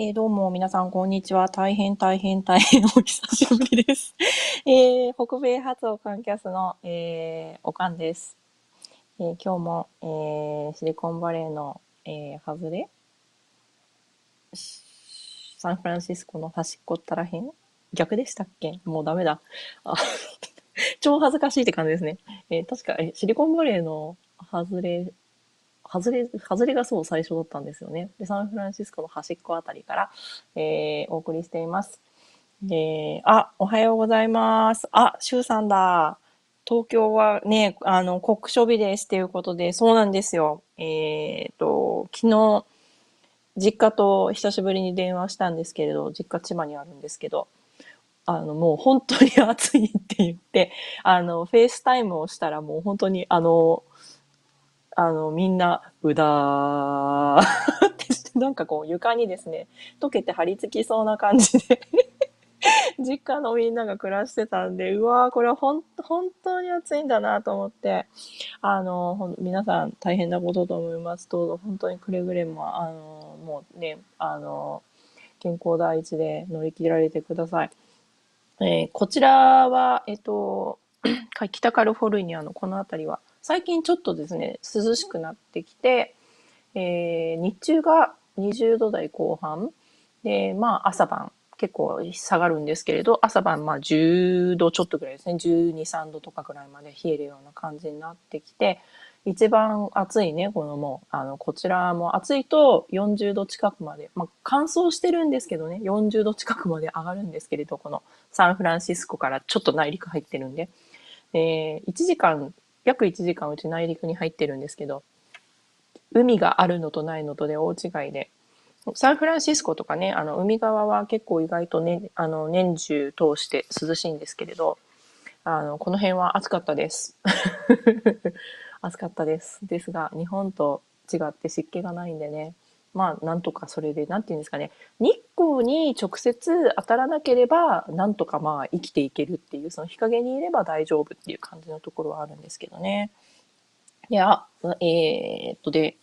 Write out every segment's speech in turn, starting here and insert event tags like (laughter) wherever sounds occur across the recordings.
えー、どうも、皆さん、こんにちは。大変、大変、大変、(laughs) お久しぶりです。(laughs) えー、北米発オカンキャスの、えー、おかんです。えー、今日も、えー、シリコンバレーの、えー、外れ？サンフランシスコの端っこったらへん？逆でしたっけ？もうダメだ。(laughs) 超恥ずかしいって感じですね。えー、確か、え、シリコンバレーの外れ外れ、外れがそう最初だったんですよね。で、サンフランシスコの端っこあたりから、えー、お送りしています。えー、あ、おはようございます。あ、シュウさんだ。東京はね、あの、国書日ですっていうことで、そうなんですよ。えっ、ー、と、昨日、実家と久しぶりに電話したんですけれど、実家千葉にあるんですけど、あの、もう本当に暑いって言って、あの、 FaceTime をしたらもう本当に、あの、あの、みんな、うだーってして、なんかこう床にですね、溶けて張り付きそうな感じで (laughs) 実家のみんなが暮らしてたんで、うわー、これは本当に暑いんだなと思って、あの、皆さん大変なことと思いますと、本当にくれぐれも、あの、もうね、あの、健康第一で乗り切られてください。えー、こちらは、えっと、(clears throat) 北カリフォルニアのこの辺りは、最近ちょっとですね、涼しくなってきて、えー、日中が20度台後半。で、まあ朝晩結構下がるんですけれど、朝晩まあ10度ちょっとぐらいですね、12、3度とかぐらいまで冷えるような感じになってきて、一番暑いね、このもう、あの、こちらも暑いと40度近くまで、まあ乾燥してるんですけどね、40度近くまで上がるんですけれど、このサンフランシスコからちょっと内陸入ってるんで、えー、1時間約1時間うち内陸に入ってるんですけど、海があるのとないのとで大違いで、サンフランシスコとかね、あの、海側は結構意外とね、あの、年中通して涼しいんですけれど、あの、この辺は暑かったです。(laughs) 暑かったです。ですが、日本と違って湿気がないんでね、まあ、なんとかそれで、なんていうんですかね、日光に直接当たらなければ、なんとかまあ生きていけるっていう、その日陰にいれば大丈夫っていう感じのところはあるんですけどね。いや、えー、っとで、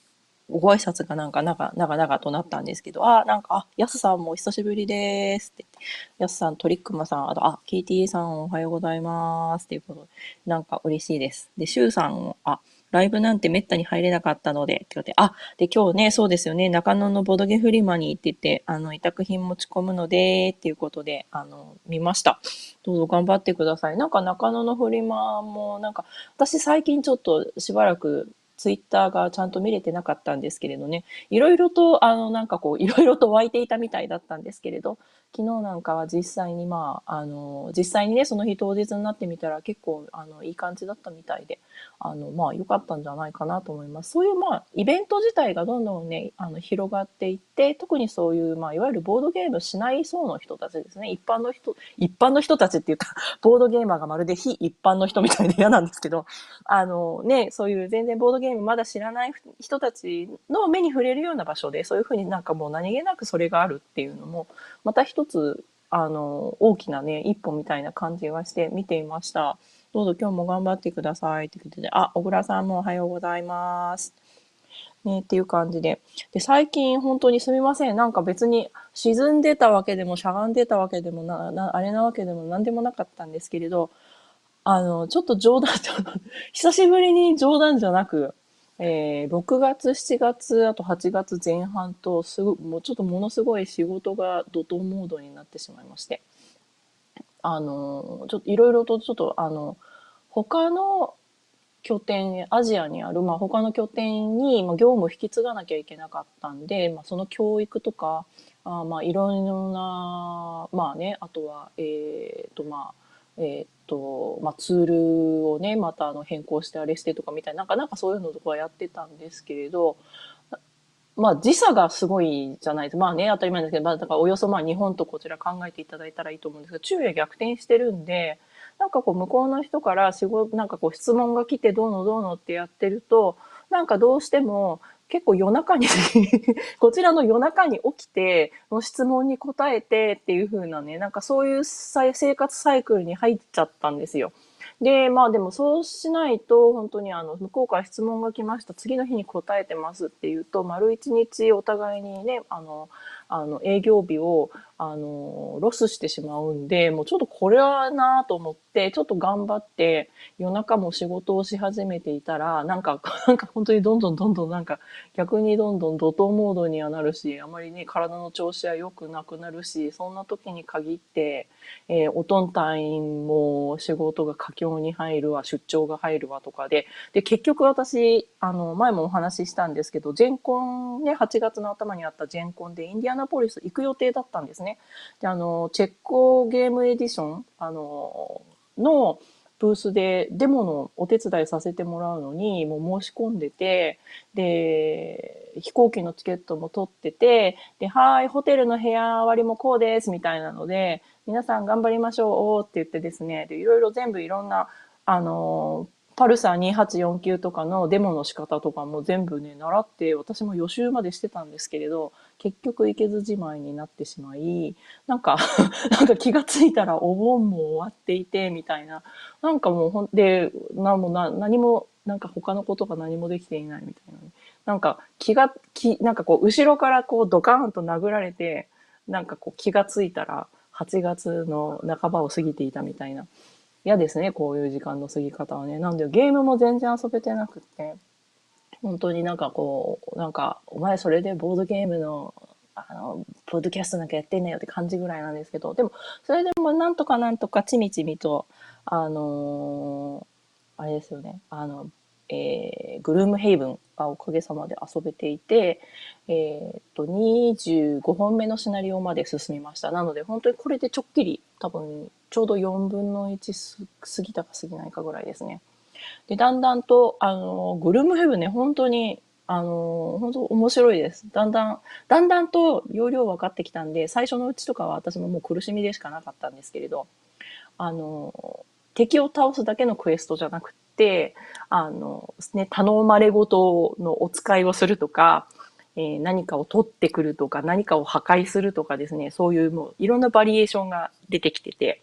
ご挨拶がなんか長々となったんですけど、あ、なんか、あ、やすさんもお久しぶりですってって、やすさん、トリックマさん、あと、あ、KTA さんおはようございますっていうことで、なんか嬉しいです。で、シュウさんも、あ、ライブなんてめったに入れなかったので、って言って、あ、で、今日ね、そうですよね、中野のボドゲフリマに行ってて、あの、委託品持ち込むので、っていうことで、あの、見ました。どうぞ頑張ってください。なんか中野のフリマも、なんか、私最近ちょっとしばらくツイッターがちゃんと見れてなかったんですけれどね、いろいろと、あの、なんかこう、いろいろと湧いていたみたいだったんですけれど、昨日なんかは実際にまあ、あの、実際にね、その日当日になってみたら結構、あの、いい感じだったみたいで、あの、まあ、良かったんじゃないかなと思います。そういうまあ、イベント自体がどんどんね、あの、広がっていって、特にそういう、まあ、いわゆるボードゲームしない層の人たちですね、一般の人、一般の人たちって言ったら、(laughs) ボードゲーマーがまるで非一般の人みたいで嫌なんですけど、あの、ね、そういう全然ボードゲームまだ知らない人たちの目に触れるような場所で、そういうふうになんかもう何気なくそれがあるっていうのも、また一つ、あの、大きなね、一歩みたいな感じがして見ていました。どうぞ今日も頑張ってくださいってことで、あ、小倉さんもおはようございます。ね、っていう感じで。で、最近本当にすみません。なんか別に沈んでたわけでもしゃがんでたわけでもな、なあれなわけでも何でもなかったんですけれど、あの、ちょっと冗談、(laughs) 久しぶりに冗談じゃなく、えー、6月、7月、あと8月前半と、すぐ、もうちょっとものすごい仕事が怒涛モードになってしまいまして。あの、ちょっといろいろとちょっと、あの、他の拠点、アジアにある、まあ、他の拠点に、まあ、業務を引き継がなきゃいけなかったんで、まあ、その教育とか、あまあ、いろいろな、まあね、あとは、えっ、ー、と、まあ、えっ、と、まあ、ツールをね、またあの変更してあれしてとかみたいな、なんかなんかそういうのとかやってたんですけれど、まあ時差がすごいじゃないですかまあね、当たり前ですけど、まあだからおよそまあ日本とこちら考えていただいたらいいと思うんですけど、昼夜逆転してるんで、なんかこう向こうの人から仕事、なんかこう質問が来てどうのどうのってやってると、なんかどうしても結構夜中に (laughs) こちらの夜中に起きて、の質問に答えてっていう風なね、なんかそういう生活サイクルに入っちゃったんですよ。で、まあでもそうしないと、本当にあの、向こうから質問が来ました。次の日に答えてますっていうと、丸一日お互いにね、あの、あの、営業日を、あの、ロスしてしまうんで、もうちょっとこれはなと思って、ちょっと頑張って夜中も仕事をし始めていたら、なんか、(laughs) なんか本当にどんどんどんどんなんか逆にどんどん怒涛モードにはなるし、あまりね、体の調子は良くなくなるし、そんな時に限って、えー、おとん隊員も仕事が佳境に入るわ、出張が入るわとかで、で、結局私、あの、前もお話ししたんですけど、ジェンコンね、8月の頭にあったジェンコンでインディアナポリス行く予定だったんですね。で、あの、チェッコゲームエディション、あの、の、ブースでデモのお手伝いさせてもらうのに、もう申し込んでて、で、飛行機のチケットも取ってて、で、はい、ホテルの部屋割りもこうです、みたいなので、皆さん頑張りましょうって言ってですね、で、いろいろ全部いろんな、あの、パルサー2849とかのデモの仕方とかも全部ね、習って、私も予習までしてたんですけれど、結局行けずじまいになってしまい、なんか (laughs) なんか気がついたらお盆も終わっていて、みたいな。なんかもうほんで、なもな何も、なんか他のことが何もできていないみたいな。なんか気が、気、なんかこう、後ろからこうドカーンと殴られて、なんかこう気がついたら8月の半ばを過ぎていたみたいな。嫌ですね、こういう時間の過ぎ方はね。なんでゲームも全然遊べてなくって、本当になんかこう、なんか、お前それでボードゲームの、あの、ポッドキャストなんかやってんねよって感じぐらいなんですけど、でも、それでもなんとかなんとかちみちみと、あのー、あれですよね、あの、えー、グルームヘイブンがおかげさまで遊べていて、えー、っと、25本目のシナリオまで進みました。なので、本当にこれでちょっきり、多分、ちょうど4分の1過ぎたか過ぎないかぐらいですね。で、だんだんと、あの、グルームヘイブンね、本当に、あの、本当面白いです。だんだん、だんだんと容量分かってきたんで、最初のうちとかは私ももう苦しみでしかなかったんですけれど、あの、敵を倒すだけのクエストじゃなくて、あの、ね、頼まれごとのお使いをするとか、えー、何かを取ってくるとか、何かを破壊するとかですね、そういうもういろんなバリエーションが出てきてて、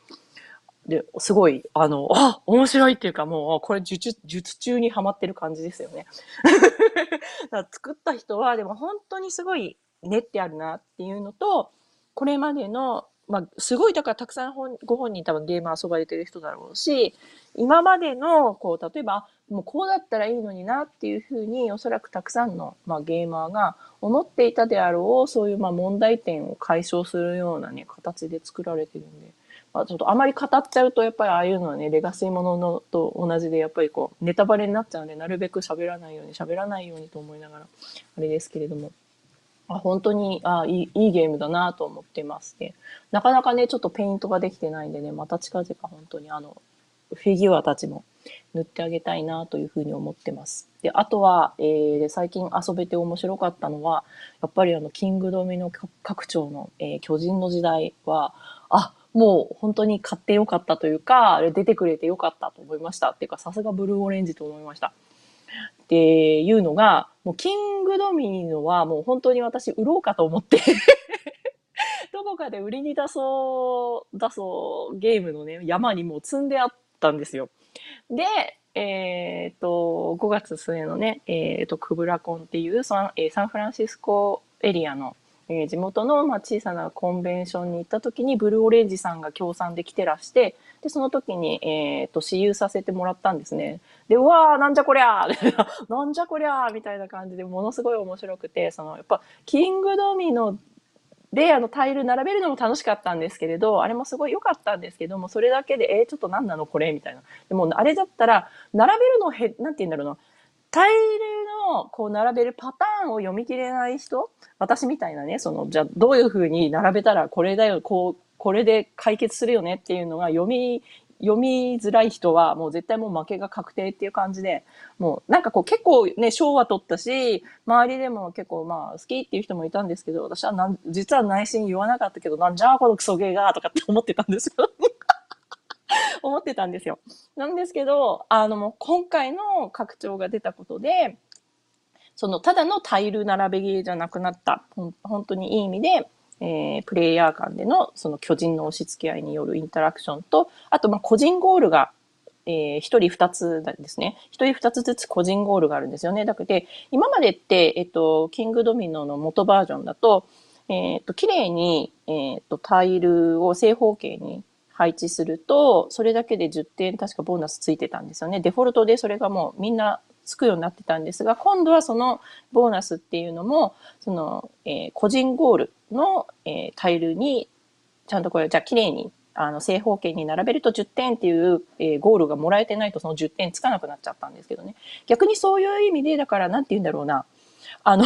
で、すごい、あの、あ面白いっていうかもう、これ術、術中にはまってる感じですよね。(laughs) だ作った人は、でも本当にすごい練ってあるなっていうのと、これまでの、まあ、すごい、だからたくさん本ご本人多分ゲーム遊ばれてる人だろうし、今までの、こう、例えば、もうこうだったらいいのになっていうふうに、おそらくたくさんの、まあ、ゲーマーが思っていたであろう、そういうまあ問題点を解消するようなね、形で作られてるんで、まあ、ちょっとあまり語っちゃうと、やっぱりああいうのはね、レガシーもののと同じで、やっぱりこう、ネタバレになっちゃうんで、なるべく喋らないように、喋らないようにと思いながら、あれですけれども。あ本当にあいいいいゲームだなと思ってますね。なかなかね、ちょっとペイントができてないんでね、また近々本当にあの、フィギュアたちも塗ってあげたいなというふうに思ってます。で、あとは、えー、最近遊べて面白かったのは、やっぱりあの、キングドミの拡張の、えー、巨人の時代は、あ、もう本当に買ってよかったというか、出てくれてよかったと思いました。っていうか、さすがブルーオレンジと思いました。っていうのが、もうキングドミノはもう本当に私売ろうかと思って (laughs) どこかで売りに出そう、出そうゲームのね、山にもう積んであったんですよ。で、えっ、と、5月末のね、えっ、と、クブラコンっていうサン,、えー、サンフランシスコエリアのえー、地元の、まあ、小さなコンベンションに行った時にブルーオレンジさんが協賛で来てらしてでその時に、えーと、私有させてもらったんですね。でうわーなんじゃこりゃー (laughs) なんじゃこりゃーみたいな感じでものすごい面白くてそのやっぱキングドミノであのタイル並べるのも楽しかったんですけれどあれもすごい良かったんですけどもそれだけでえー、ちょっと何なのこれみたいなでもあれだったら並べるのへなんて言うんだろうなタイルのこう並べるパターンを読み切れない人私みたいなね、その、じゃあどういうふうに並べたらこれだよ、こう、これで解決するよねっていうのが読み、読みづらい人はもう絶対もう負けが確定っていう感じで、もうなんかこう結構ね、賞は取ったし、周りでも結構まあ好きっていう人もいたんですけど、私はなん実は内心言わなかったけど、なんじゃあこのクソゲーがとかって思ってたんですよ。(laughs) 思ってたんですよ。なんですけど、あのもう今回の拡張が出たことで、そのただのタイル並べゲーじゃなくなった、本当にいい意味で、えー、プレイヤー間でのその巨人の押し付け合いによるインタラクションと、あとま個人ゴールが、えー、一人二つですね。一人二つずつ個人ゴールがあるんですよね。だけで、今までって、えっと、キングドミノの元バージョンだと、えっ、と、綺麗に、えっ、と、タイルを正方形に配置すると、それだけで10点確かボーナスついてたんですよね。デフォルトでそれがもうみんなつくようになってたんですが、今度はそのボーナスっていうのも、その、えー、個人ゴールの、えー、タイルに、ちゃんとこれ、じゃあ綺麗に、あの、正方形に並べると10点っていう、えー、ゴールがもらえてないとその10点つかなくなっちゃったんですけどね。逆にそういう意味で、だから、なんて言うんだろうな。あの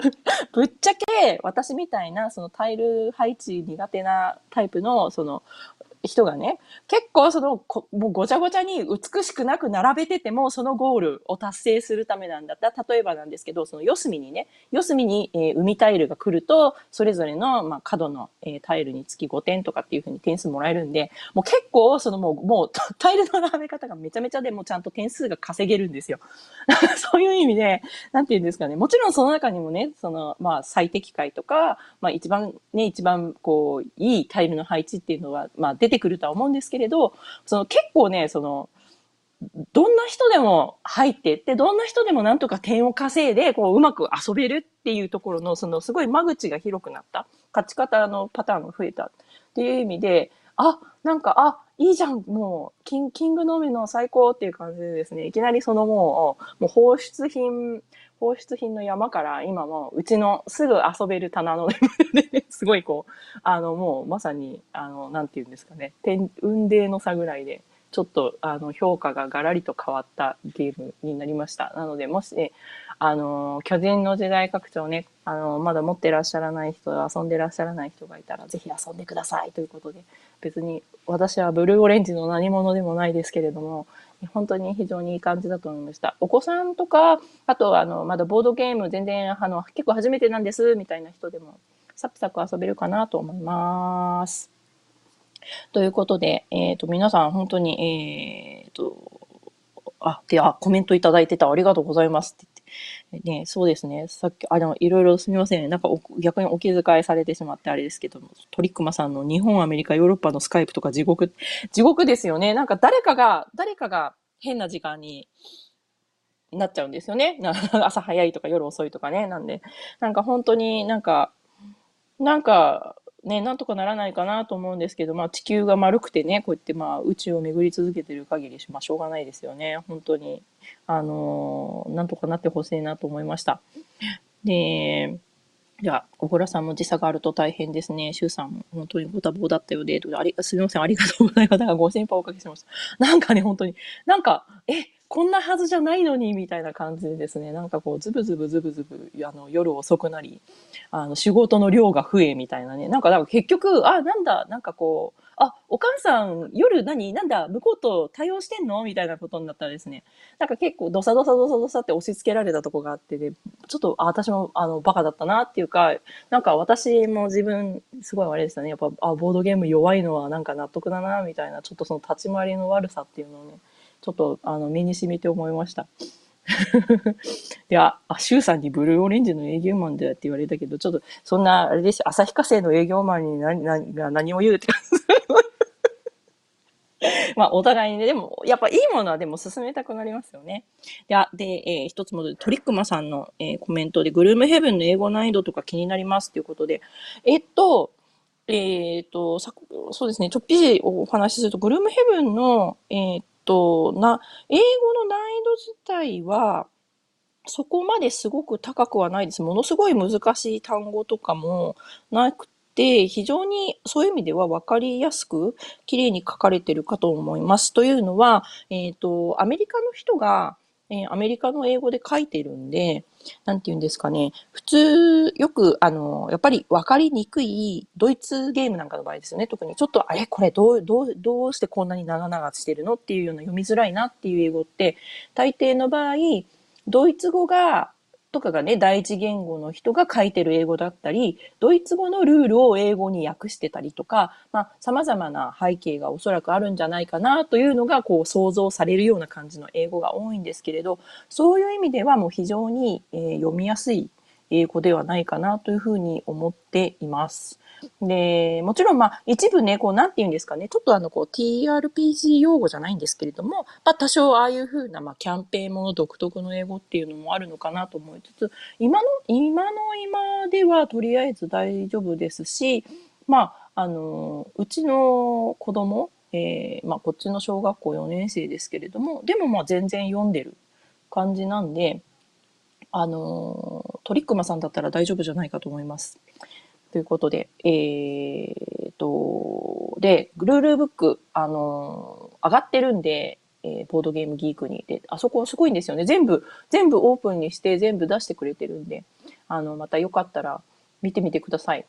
(laughs) ぶっちゃけ私みたいなそのタイル配置苦手なタイプのその人がね、結構その、もうごちゃごちゃに美しくなく並べてても、そのゴールを達成するためなんだった。例えばなんですけど、その四隅にね、四隅に、えー、海タイルが来ると、それぞれの、まあ、角の、えー、タイルにつき5点とかっていうふうに点数もらえるんで、もう結構、そのもう、もう、(laughs) タイルの並べ方がめちゃめちゃでもちゃんと点数が稼げるんですよ。(laughs) そういう意味で、なんて言うんですかね。もちろんその中にもね、その、まあ、最適解とか、まあ、一番ね、一番、こう、いいタイルの配置っていうのは、まあ、出出てくるとは思うんですけれど、その結構ね、その、どんな人でも入っていって、どんな人でもなんとか点を稼いで、こう、うまく遊べるっていうところの、その、すごい間口が広くなった。勝ち方のパターンが増えたっていう意味で、あ、なんか、あ、いいじゃん、もう、キンキングのみの最高っていう感じでですね、いきなりそのもう、もう放出品、放出品の山から今もうちのすぐ遊べる棚のすごいこう、あのもうまさに、あの、なんて言うんですかね、天、運泥の差ぐらいで、ちょっとあの評価がガラリと変わったゲームになりました。なので、もし、あの、巨人の時代拡張ね、あの、まだ持ってらっしゃらない人、遊んでらっしゃらない人がいたら、ぜひ遊んでくださいということで、別に私はブルーオレンジの何者でもないですけれども、本当に非常にいい感じだと思いました。お子さんとか、あとあの、まだボードゲーム全然、あの、結構初めてなんです、みたいな人でも、サクサク遊べるかなと思います。ということで、えっ、ー、と、皆さん本当に、えっ、ー、と、あ、で、あ、コメントいただいてた。ありがとうございますって言って。ね、そうですね。さっき、あ、でも、いろいろすみません。なんか逆にお気遣いされてしまってあれですけども、トリックマさんの日本、アメリカ、ヨーロッパのスカイプとか地獄、地獄ですよね。なんか誰かが、誰かが変な時間になっちゃうんですよね。(laughs) 朝早いとか夜遅いとかね。なんで、なんか本当になんか、なんか、ね、なんとかならないかなと思うんですけど、まあ地球が丸くてね、こうやってまあ宇宙を巡り続けてる限り、まあしょうがないですよね。本当に。あのー、なんとかなってほしいなと思いました。で、じゃあ、小倉さんも時差があると大変ですね。周さんも本当にご多忙だったようで、ありすみません、ありがとうございます。ご心配おかけしました。なんかね、本当に、なんか、え、こんなはずじゃないのに、みたいな感じでですね、なんかこう、ズブズブズブズブ、あの、夜遅くなり、あの、仕事の量が増え、みたいなね、なんか、か結局、あ、なんだ、なんかこう、あ、お母さん、夜何なんだ、向こうと対応してんの？みたいなことになったらですね、なんか結構、ドサドサドサドサって押し付けられたとこがあってで、ちょっと、あ、私も、あの、バカだったなっていうか、なんか私も自分、すごいあれでしたね。やっぱ、あ、ボードゲーム弱いのはなんか納得だな、みたいな、ちょっとその立ち回りの悪さっていうのをね、ちょっとあの身に染みて思いました。(laughs) いや、あ、シュウさんにブルーオレンジの営業マンだって言われたけど、ちょっと、そんな、あれです、旭化成の営業マンに何、何、何を言うって感じ。(laughs) まあ、お互いにね、でも、やっぱいいものはでも進めたくなりますよね。で、あで、えー、一つ戻って、トリックマさんの、えー、コメントで、グルームヘブンの英語難易度とか気になりますっていうことで、えっと、えー、っと、さそうですね、ちょっぴりお話しすると、グルームヘブンの、えー、っと、な、英語の難易度自体は、そこまですごく高くはないです。ものすごい難しい単語とかもなくて、非常にそういう意味では分かりやすく、綺麗に書かれてるかと思います。というのは、えっ、ー、と、アメリカの人が、えー、アメリカの英語で書いてるんで、なんて言うんですかね。普通、よく、あの、やっぱり分かりにくいドイツゲームなんかの場合ですよね。特にちょっと、あれこれどう、どう、どうしてこんなに長々してるのっていうような読みづらいなっていう英語って、大抵の場合、ドイツ語がとかがね、第一言語の人が書いてる英語だったり、ドイツ語のルールを英語に訳してたりとか、まあ、様々な背景がおそらくあるんじゃないかなというのが、こう、想像されるような感じの英語が多いんですけれど、そういう意味ではもう非常に、えー、読みやすい英語ではないかなというふうに思っています。で、もちろんまあ一部ね、こうなんて言うんですかね、ちょっとあのこう TRPG 用語じゃないんですけれども、まあ多少ああいうふうなまあキャンペーンもの独特の英語っていうのもあるのかなと思いつつ、今の、今の今ではとりあえず大丈夫ですし、まあ、あの、うちの子供、えー、まあこっちの小学校4年生ですけれども、でもまあ全然読んでる感じなんで、あの、トリックマさんだったら大丈夫じゃないかと思います。ということで、えー、と、で、ルールブック、あの上がってるんで、えー、ボードゲームギークに。で、あそこすごいんですよね。全部、全部オープンにして全部出してくれてるんで、あの、またよかったら見てみてください。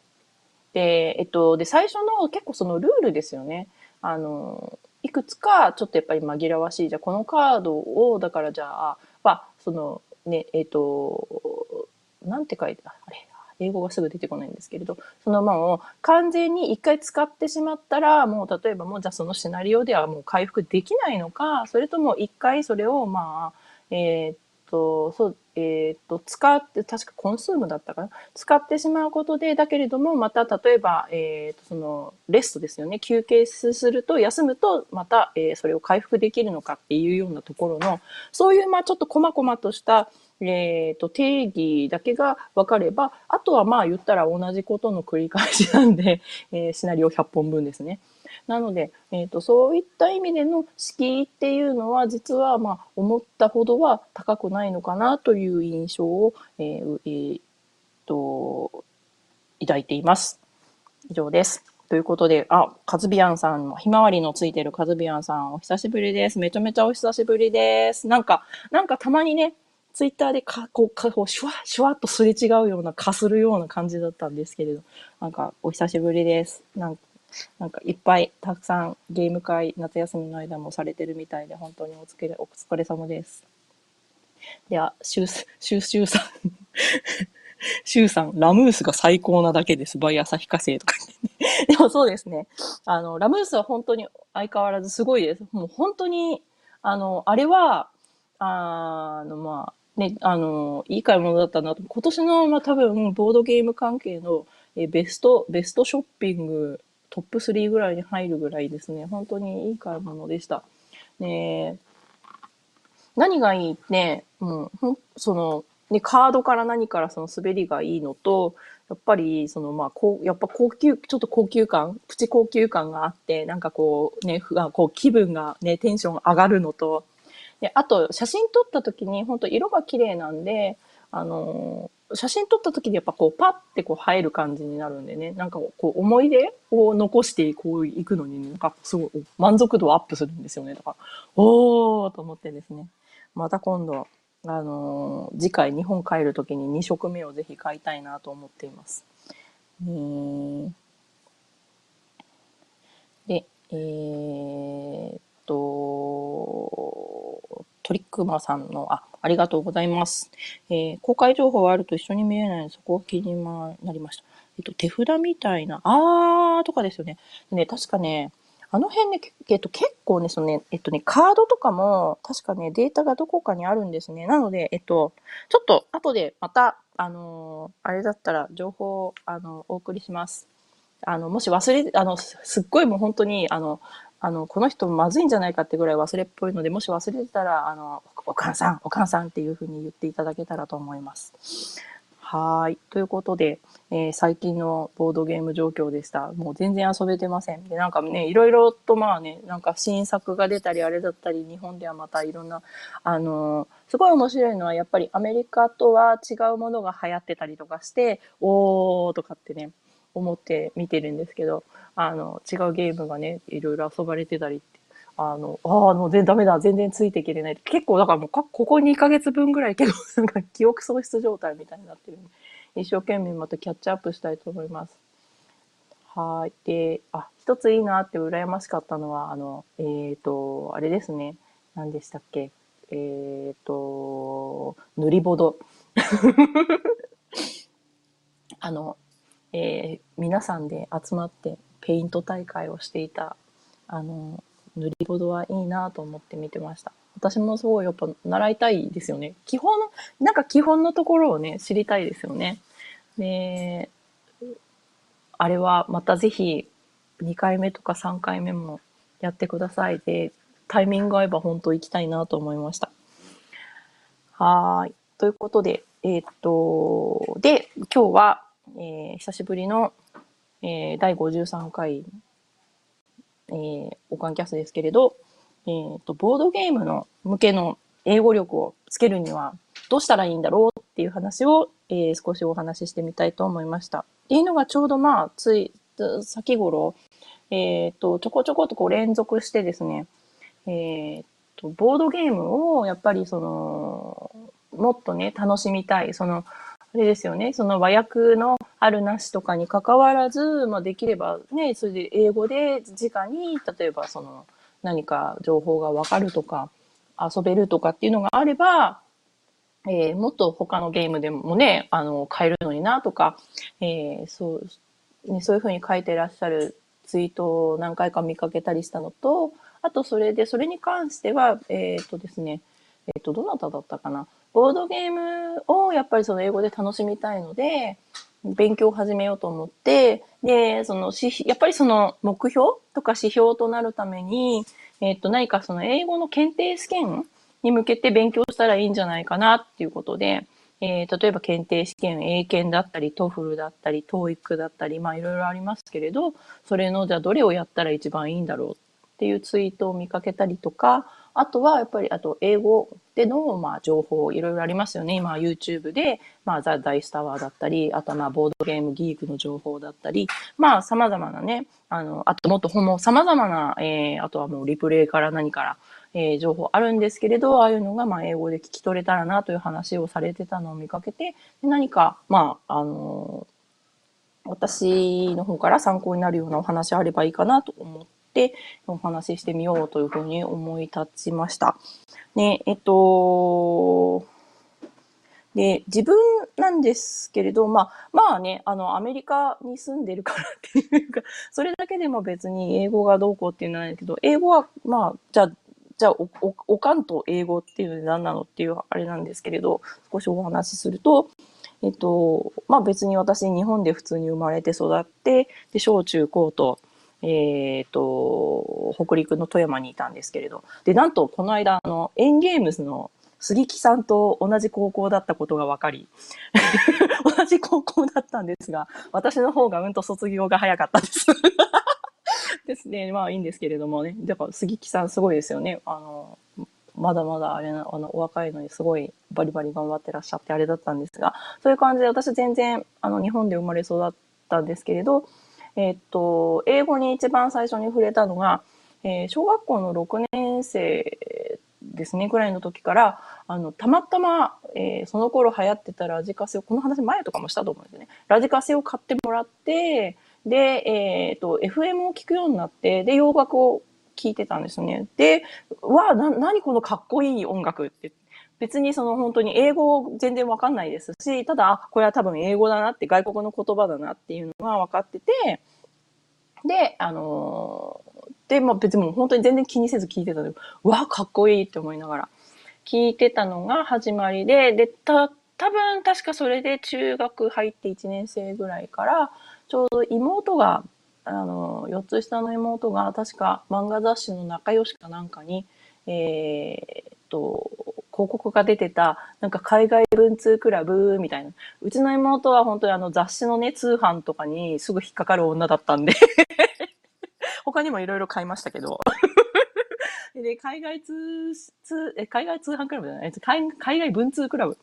で、えっと、で、最初の結構そのルールですよね。あの、いくつかちょっとやっぱり紛らわしい。じゃこのカードを、だからじゃあ、まあ、その、ね、えっ、と、なんて書いてあれ、英語がすぐ出てこないんですけれど、そのまを完全に一回使ってしまったら、もう例えばもうじゃあそのシナリオではもう回復できないのか、それとも一回それをまあ、えー、と、そう、えー、っと、使って、確かコンスームだったかな？使ってしまうことで、だけれども、また例えば、えー、っと、その、レストですよね。休憩すると、休むと、また、えー、それを回復できるのかっていうようなところの、そういう、まあちょっと細々とした、えっ、と、定義だけが分かれば、あとはまあ言ったら同じことの繰り返しなんで、えー、シナリオ100本分ですね。なので、え、ー、と、そういった意味での敷居っていうのは、実はま思ったほどは高くないのかなという印象を、えー、えー、と、抱いています。以上です。ということで、あ、カズビアンさん、ひまわりのついてるカズビアンさん、お久しぶりです。めちゃめちゃお久しぶりです。なんか、なんかたまにね、ツイッターでか、こう、かこうシュワ、シュワッとすれ違うような、かするような感じだったんですけれど、なんか、お久しぶりです。なん、なんかいっぱい、たくさんゲーム会、夏休みの間もされてるみたいで、本当にお疲れ、お疲れ様です。では、シュー、シュー、シューさん。(laughs) シューさん、ラムースが最高なだけです。バイアサヒ化成とか言ってね。でもそうですね。あの、ラムースは本当に相変わらずすごいです。もう本当に、あの、あれは、あの、まあ、ね、あの、いい買い物だったなと。今年の、まあ、多分、ボードゲーム関係の、えベスト、ベストショッピングトップ3ぐらいに入るぐらいですね。本当にいい買い物でした。ね何がいいって、うん、その、ね、カードから何からその滑りがいいのと、やっぱり、その、まあ、こう、やっぱ高級、ちょっと高級感、プチ高級感があって、なんかこう、ね、こう、気分がね、テンション上がるのと、で、あと、写真撮った時に、本当色が綺麗なんで、あのー、写真撮った時にやっぱこう、パッてこう入る感じになるんでね、なんかこう、思い出を残してこう行くのに、なんかすごい満足度アップするんですよね。だから、おーと思ってですね。また今度、あのー、次回日本帰る時に2色目をぜひ買いたいなと思っています。で、えー、と、トリックマさんの、あ、ありがとうございます。えー、公開情報があると一緒に見えないので、そこを気になりました。えっと、手札みたいな、あーとかですよね。ね、確かね、あの辺ね、えっと、結構ね、そのね、えっとね、カードとかも、確かね、データがどこかにあるんですね。なので、えっと、ちょっと、後でまた、あのー、あれだったら、情報を、あの、お送りします。あの、もし忘れ、あの、すっごいもう本当に、あの、あの、この人まずいんじゃないかってぐらい忘れっぽいので、もし忘れてたら、あの、お母さん、お母さんっていうふうに言っていただけたらと思います。はい。ということで、えー、最近のボードゲーム状況でした。もう全然遊べてません。で、なんかね、いろいろとまあね、なんか新作が出たり、あれだったり、日本ではまたいろんな、あのー、すごい面白いのは、やっぱりアメリカとは違うものが流行ってたりとかして、おーとかってね、思って見てるんですけど、あの、違うゲームがね、いろいろ遊ばれてたりって、あの、ああ、もう全ダメだ、全然ついていけれない。結構、だからもうここ2ヶ月分ぐらいけど、(laughs) なんか記憶喪失状態みたいになってるんで、一生懸命またキャッチアップしたいと思います。はい。で、あ、一ついいなって羨ましかったのは、あの、えっ、ー、と、あれですね。何でしたっけ？えっ、ー、と、塗りボド。(laughs) あの、えー、皆さんで集まってペイント大会をしていた、あの、塗りボドはいいなと思って見てました。私もすごいやっぱ習いたいですよね。基本、なんか基本のところをね、知りたいですよね。で、あれはまたぜひ2回目とか3回目もやってください。で、タイミング合えば本当行きたいなと思いました。はい。ということで、えー、っと、で、今日は、えー、久しぶりの、えー、第53回、えー、オカンキャスですけれど、えー、と、ボードゲームの向けの英語力をつけるにはどうしたらいいんだろうっていう話を、えー、少しお話ししてみたいと思いました。っていうのがちょうどまあ、つい、先頃、えっ、と、ちょこちょことこう連続してですね、えっ、と、ボードゲームをやっぱりその、もっとね、楽しみたい。その、あれですよね、その和訳のあるなしとかに関わらず、まあ、できればね、それで英語で直に、例えばその、何か情報がわかるとか、遊べるとかっていうのがあれば、えー、もっと他のゲームでもね、あの、買えるのになとか、えー、そう、ね、そういうふうに書いてらっしゃるツイートを何回か見かけたりしたのと、あとそれで、それに関しては、えっ、ー、とですね、えっ、と、どなただったかな？ボードゲームをやっぱりその英語で楽しみたいので、勉強を始めようと思って、で、その、やっぱりその目標とか指標となるために、えっ、と、何かその英語の検定試験に向けて勉強したらいいんじゃないかなっていうことで、えー、例えば検定試験、英検だったり、 TOEFL だったり、 TOEIC だったり、まあいろいろありますけれど、それのじゃあどれをやったら一番いいんだろうっていうツイートを見かけたりとか、あとはやっぱり、あと英語での、まあ、情報、いろいろありますよね。今 YouTube で、まあ、 The Dice Tower だったり、あとはまあ、 BoardGameGeek の情報だったり、まあ、様々なね、あの、あともっとほんも様々な、えー、あとはもうリプレイから何から、えー、情報あるんですけれど、ああいうのが、まあ、英語で聞き取れたらなという話をされてたのを見かけて、で何か、まあ、あのー、私の方から参考になるようなお話あればいいかなと思って、てお話ししてみようというふうに思い立ちました。ね、えっと、で、自分なんですけれど、まあ、まあね、あの、アメリカに住んでるからっていうか、それだけでも別に英語がどうこうっていうのはないけど、英語は、まあ、じゃあ、じゃあお、お、おかんと英語っていうのは何なのっていうあれなんですけれど、少しお話しすると、えっと、まあ別に私日本で普通に生まれて育って、で、小中高と、えっ、ー、と、北陸の富山にいたんですけれど、で、なんとこの間、あの、エンゲームズの杉木さんと同じ高校だったことが分かり、(laughs) 同じ高校だったんですが、私の方がうんと卒業が早かったです。(laughs) ですね。まあいいんですけれどもね。だから杉木さんすごいですよね。あの、まだまだあれな、あの、お若いのにすごいバリバリ頑張ってらっしゃってあれだったんですが、そういう感じで私全然、あの、日本で生まれ育ったんですけれど、えっと、英語に一番最初に触れたのが、えー、小学校の6年生ですね、ぐらいの時から、あの、たまたま、えー、その頃流行ってたラジカセを、この話前とかもしたと思うんですよね。ラジカセを買ってもらって、で、えっ、と、FM を聞くようになって、で、洋楽を聞いてたんですね。で、わあ、な、何このかっこいい音楽って別にその本当に英語全然わかんないですし、ただ、これは多分英語だなって、外国の言葉だなっていうのが分かってて、で、あのー、で、まあ別にもう本当に全然気にせず聞いてたのうわ、かっこいいって思いながら。聞いてたのが始まりで、で、た、多分確かそれで中学入って1年生ぐらいから、ちょうど妹が、あの、4つ下の妹が確か漫画雑誌の仲良しかなんかに、えー、っと、広告が出てた、なんか海外文通クラブみたいな。うちの妹は本当にあの雑誌のね、通販とかにすぐ引っかかる女だったんで (laughs) 他にもいろいろ買いましたけどで、海外通、通、え、海外通販クラブじゃない？海海外文通クラブ。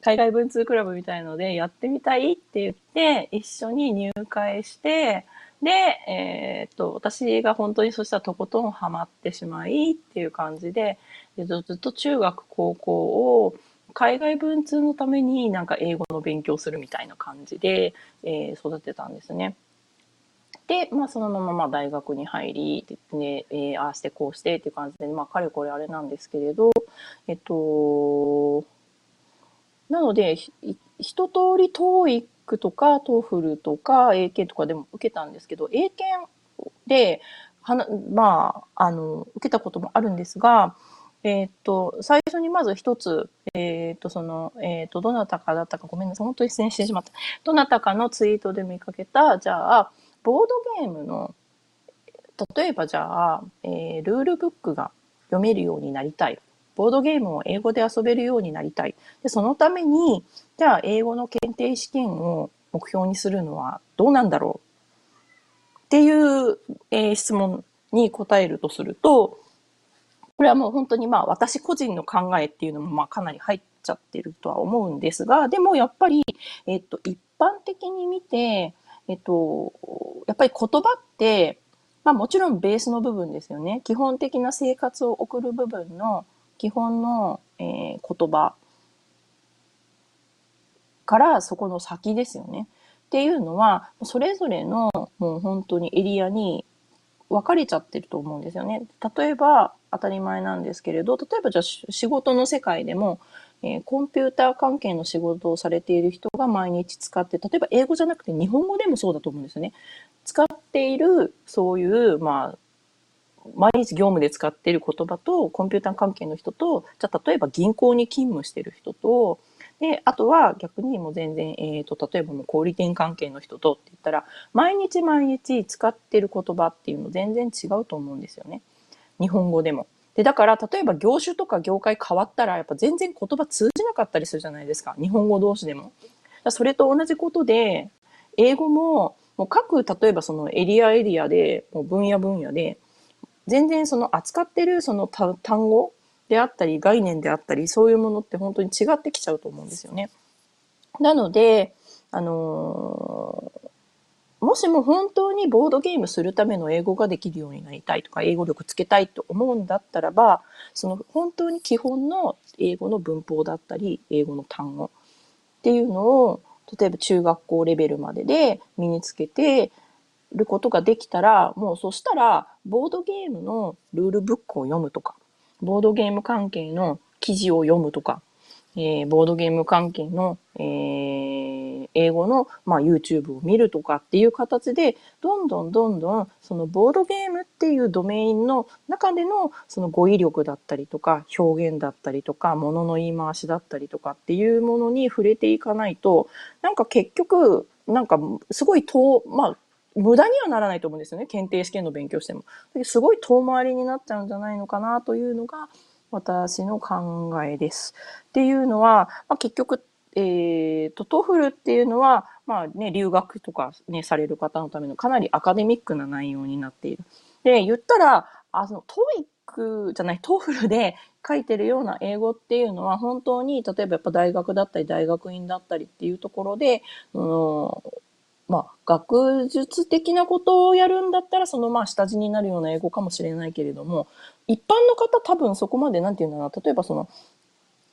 海外文通クラブみたいのでやってみたいって言って、一緒に入会して、で、えー、っと、私が本当にそしたらとことんハマってしまいっていう感じで、でずっと中学、高校を海外文通のためになんか英語の勉強するみたいな感じで、えー、育てたんですね。で、まあ、そのまま大学に入り、ね、えー、ああしてこうしてっていう感じで、まあ、かれこれあれなんですけれど、えっと、なので、一通り TOEIC とか TOEFL とか英検とかでも受けたんですけど、英検で、はなまあ、あの、受けたこともあるんですが、えっ、と、最初にまず一つ、えっ、と、その、えっ、と、どなたかだったか、ごめんなさい、本当に出演してしまった。どなたかのツイートで見かけた、じゃあ、ボードゲームの、例えばじゃあ、えー、ルールブックが読めるようになりたい。ボードゲームを英語で遊べるようになりたい。で、そのために、じゃあ、英語の検定試験を目標にするのはどうなんだろうっていう、えー、質問に答えるとすると、これはもう本当にまあ私個人の考えっていうのもまあかなり入っちゃってるとは思うんですが、でもやっぱり、えっと、一般的に見て、えっと、やっぱり言葉って、まあもちろんベースの部分ですよね。基本的な生活を送る部分の基本の、えー、言葉からそこの先ですよね。っていうのは、それぞれのもう本当にエリアに分かれちゃってると思うんですよね。例えば、当たり前なんですけれど、例えばじゃあ仕事の世界でも、えー、コンピューター関係の仕事をされている人が毎日使って、例えば英語じゃなくて日本語でもそうだと思うんですよね。使っている、そういう、まあ、毎日業務で使っている言葉と、コンピューター関係の人と、じゃあ例えば銀行に勤務している人と、で、あとは逆にもう全然、えっ、ー、と、例えばもう小売店関係の人とって言ったら、毎日毎日使ってる言葉っていうの全然違うと思うんですよね。日本語でも。で、だから、例えば業種とか業界変わったら、やっぱ全然言葉通じなかったりするじゃないですか。日本語同士でも。それと同じことで、英語も、もう各、例えばそのエリアエリアで、もう分野分野で、全然その扱ってるその単語であったり、概念であったり、そういうものって本当に違ってきちゃうと思うんですよね。なので、あのーもしも本当にボードゲームするための英語ができるようになりたいとか、英語力つけたいと思うんだったらば、その本当に基本の英語の文法だったり、英語の単語っていうのを、例えば中学校レベルまでで身につけてることができたら、もうそしたら、ボードゲームのルールブックを読むとか、ボードゲーム関係の記事を読むとか、えー、ボードゲーム関係の、えー、英語の、まあ、YouTube を見るとかっていう形で、どんどんどんどん、そのボードゲームっていうドメインの中での、その語彙力だったりとか、表現だったりとか、ものの言い回しだったりとかっていうものに触れていかないと、なんか結局、なんかすごい遠、まあ、無駄にはならないと思うんですよね。検定試験の勉強しても。すごい遠回りになっちゃうんじゃないのかなというのが、私の考えです。っていうのは、まあ、結局、えっ、ー、と、 TOEFL っていうのは、まあね、留学とかね、される方のためのかなりアカデミックな内容になっている。で、言ったら、あの、 TOEIC じゃない、 TOEFL で書いてるような英語っていうのは、本当に、例えばやっぱ大学だったり、大学院だったりっていうところで、うん、まあ、学術的なことをやるんだったら、そのまあ下地になるような英語かもしれないけれども、一般の方多分そこまで、なんていうんだろう例えばその、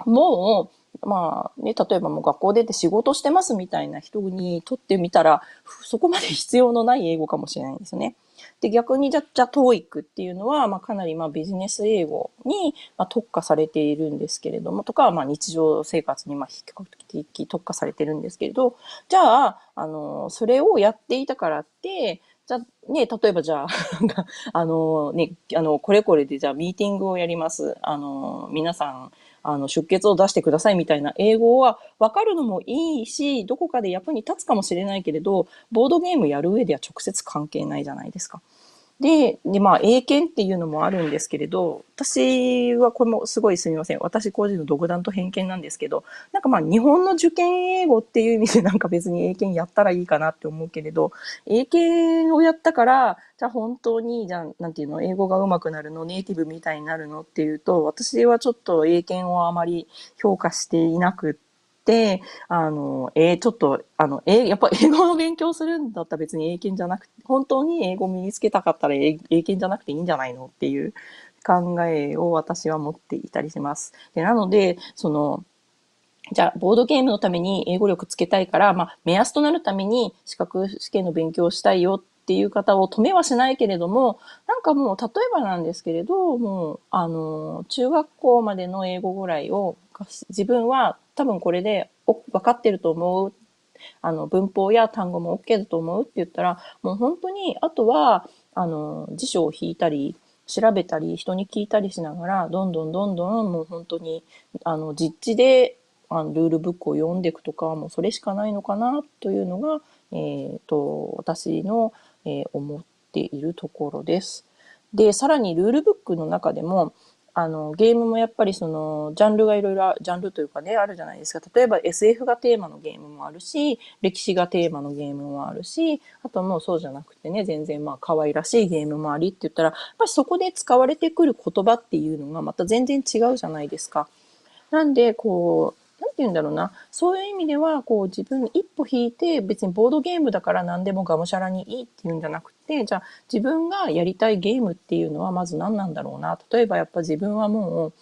もう、まあね、例えばもう学校出て仕事してますみたいな人にとってみたら、そこまで必要のない英語かもしれないんですよね。で、逆にじゃ、じゃ、TOEIC っていうのは、まあ、かなり、まあ、ビジネス英語に、まあ、特化されているんですけれども、とか、まあ、日常生活に、まあ、比較的特化されてるんですけれど、じゃあ、あの、それをやっていたからって、じゃあ、ね、例えばじゃあ、あの、ね、あの、これこれでじゃあミーティングをやります。あの、皆さん、あの、出血を出してくださいみたいな英語は分かるのもいいし、どこかで役に立つかもしれないけれど、ボードゲームやる上では直接関係ないじゃないですか。で、で、まあ、英検っていうのもあるんですけれど、私はこれもすごいすみません。私個人の独断と偏見なんですけど、なんかまあ、日本の受験英語っていう意味でなんか別に英検やったらいいかなって思うけれど、英検をやったから、じゃあ本当に、じゃあ、なんていうの、英語が上手くなるの、ネイティブみたいになるのっていうと、私はちょっと英検をあまり評価していなくって、、あの、えー、ちょっと、あの、えー、やっぱ英語の勉強するんだったら別に英検じゃなくて、本当に英語身につけたかったら英検じゃなくていいんじゃないのっていう考えを私は持っていたりします。で、なので、その、じゃあ、ボードゲームのために英語力つけたいから、まあ、目安となるために資格試験の勉強したいよっていう方を止めはしないけれども、なんかもう、例えばなんですけれど、もう、あの、中学校までの英語ぐらいを、自分は多分これで分かってると思う。あの、文法や単語も OK だと思うって言ったら、もう本当に、あとは、あの、辞書を引いたり調べたり、人に聞いたりしながら、どんどんどんどんもう本当に、あの、実地で、あの、ルールブックを読んでいくとか、もうそれしかないのかな、というのが、えっ、ー、と、私の、え、思っているところです。で、さらにルールブックの中でも、あの、ゲームもやっぱりその、ジャンルがいろいろ、ジャンルというかね、あるじゃないですか。例えば SF がテーマのゲームもあるし、歴史がテーマのゲームもあるし、あともうそうじゃなくてね、全然まあ可愛らしいゲームもありって言ったら、やっぱりそこで使われてくる言葉っていうのがまた全然違うじゃないですか。なんで、こう、なんて言うんだろうな。そういう意味では、こう自分一歩引いて、別にボードゲームだから何でもがむしゃらにいいっていうんじゃなくて、じゃあ自分がやりたいゲームっていうのはまず何なんだろうな。例えばやっぱ自分はもう、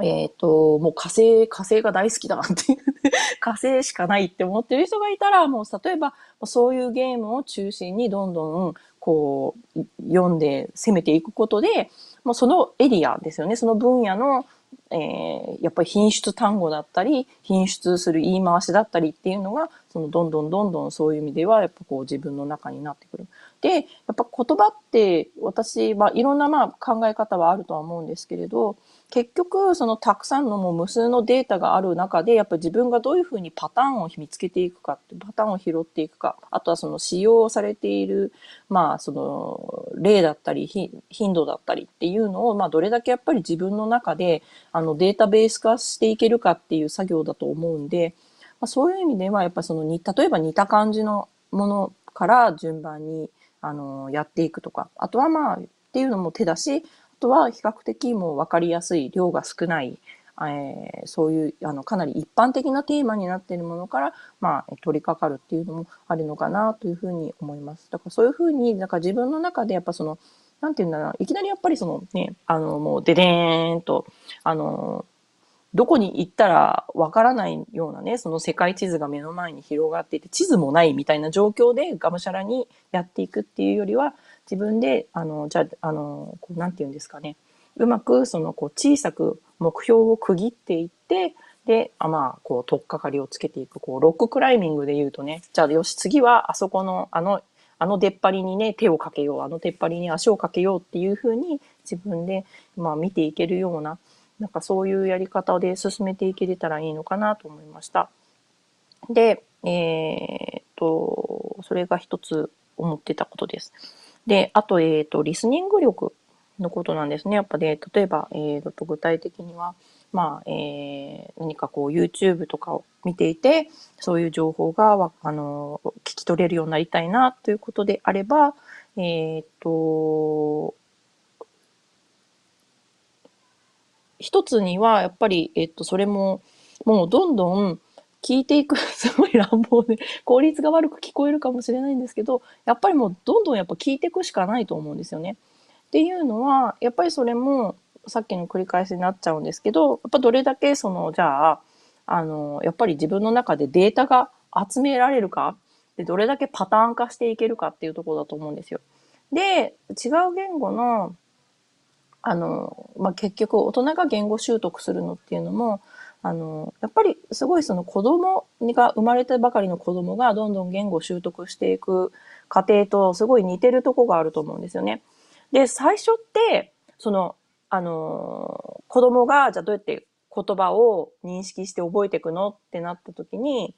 えっ、ー、と、もう火星、火星が大好きだなっていう (laughs) 火星しかないって思ってる人がいたら、もう例えばそういうゲームを中心にどんどんこう読んで攻めていくことで、もうそのエリアですよね。その分野のえー、やっぱり品質単語だったり、品質する言い回しだったりっていうのが、そのどんどんどんどんそういう意味では、やっぱこう自分の中になってくる。で、やっぱ言葉って私はいろんなまあ考え方はあるとは思うんですけれど、結局そのたくさんのもう無数のデータがある中で、やっぱ自分がどういうふうにパターンを見つけていくかって、パターンを拾っていくか、あとはその使用されている、まあその例だったり、頻度だったりっていうのを、まあどれだけやっぱり自分の中であのデータベース化していけるかっていう作業だと思うんで、まあ、そういう意味ではやっぱそのに、例えば似た感じのものから順番にあのやっていくとか、あとはまあっていうのも手だし、とは比較的もう分かりやすい量が少ない、えー、そういうあのかなり一般的なテーマになっているものから、まあ、取り掛かるっていうのもあるのかなというふうに思います。だからそういうふうになんか自分の中でやっぱそのなんていうんだろういきなりやっぱりそのねあのもうででーんとあのどこに行ったらわからないようなね、その世界地図が目の前に広がっていて、地図もないみたいな状況でがむしゃらにやっていくっていうよりは、自分で、あの、じゃあ、あの、こうなんて言うんですかね。うまく、その、こう、小さく目標を区切っていって、で、あまあ、こう、とっかかりをつけていく、こう、ロッククライミングで言うとね、じゃあ、よし、次は、あそこの、あの、あの出っ張りにね、手をかけよう、あの出っ張りに足をかけようっていうふうに、自分で、まあ、見ていけるような、なんかそういうやり方で進めていけれたらいいのかなと思いました。で、えー、っと、それが一つ思ってたことです。で、あと、えっ、ー、と、リスニング力のことなんですね。やっぱね、例えば、えー、と具体的には、まあ、えー、何かこう YouTube とかを見ていて、そういう情報が、あの、聞き取れるようになりたいなということであれば、えっ、ー、と、一つには、やっぱり、えっ、と、それも、もうどんどん、聞いていく、(laughs) すごい乱暴で、効率が悪く聞こえるかもしれないんですけど、やっぱりもうどんどんやっぱ聞いていくしかないと思うんですよね。っていうのは、やっぱりそれも、さっきの繰り返しになっちゃうんですけど、やっぱどれだけその、じゃあ、あの、やっぱり自分の中でデータが集められるか、でどれだけパターン化していけるかっていうところだと思うんですよ。で、違う言語の、あの、まあ、結局大人が言語習得するのっていうのも、あの、やっぱりすごいその子供が生まれたばかりの子供がどんどん言語を習得していく過程とすごい似てるとこがあると思うんですよね。で、最初って、その、あの、子供がじゃあどうやって言葉を認識して覚えていくのってなった時に、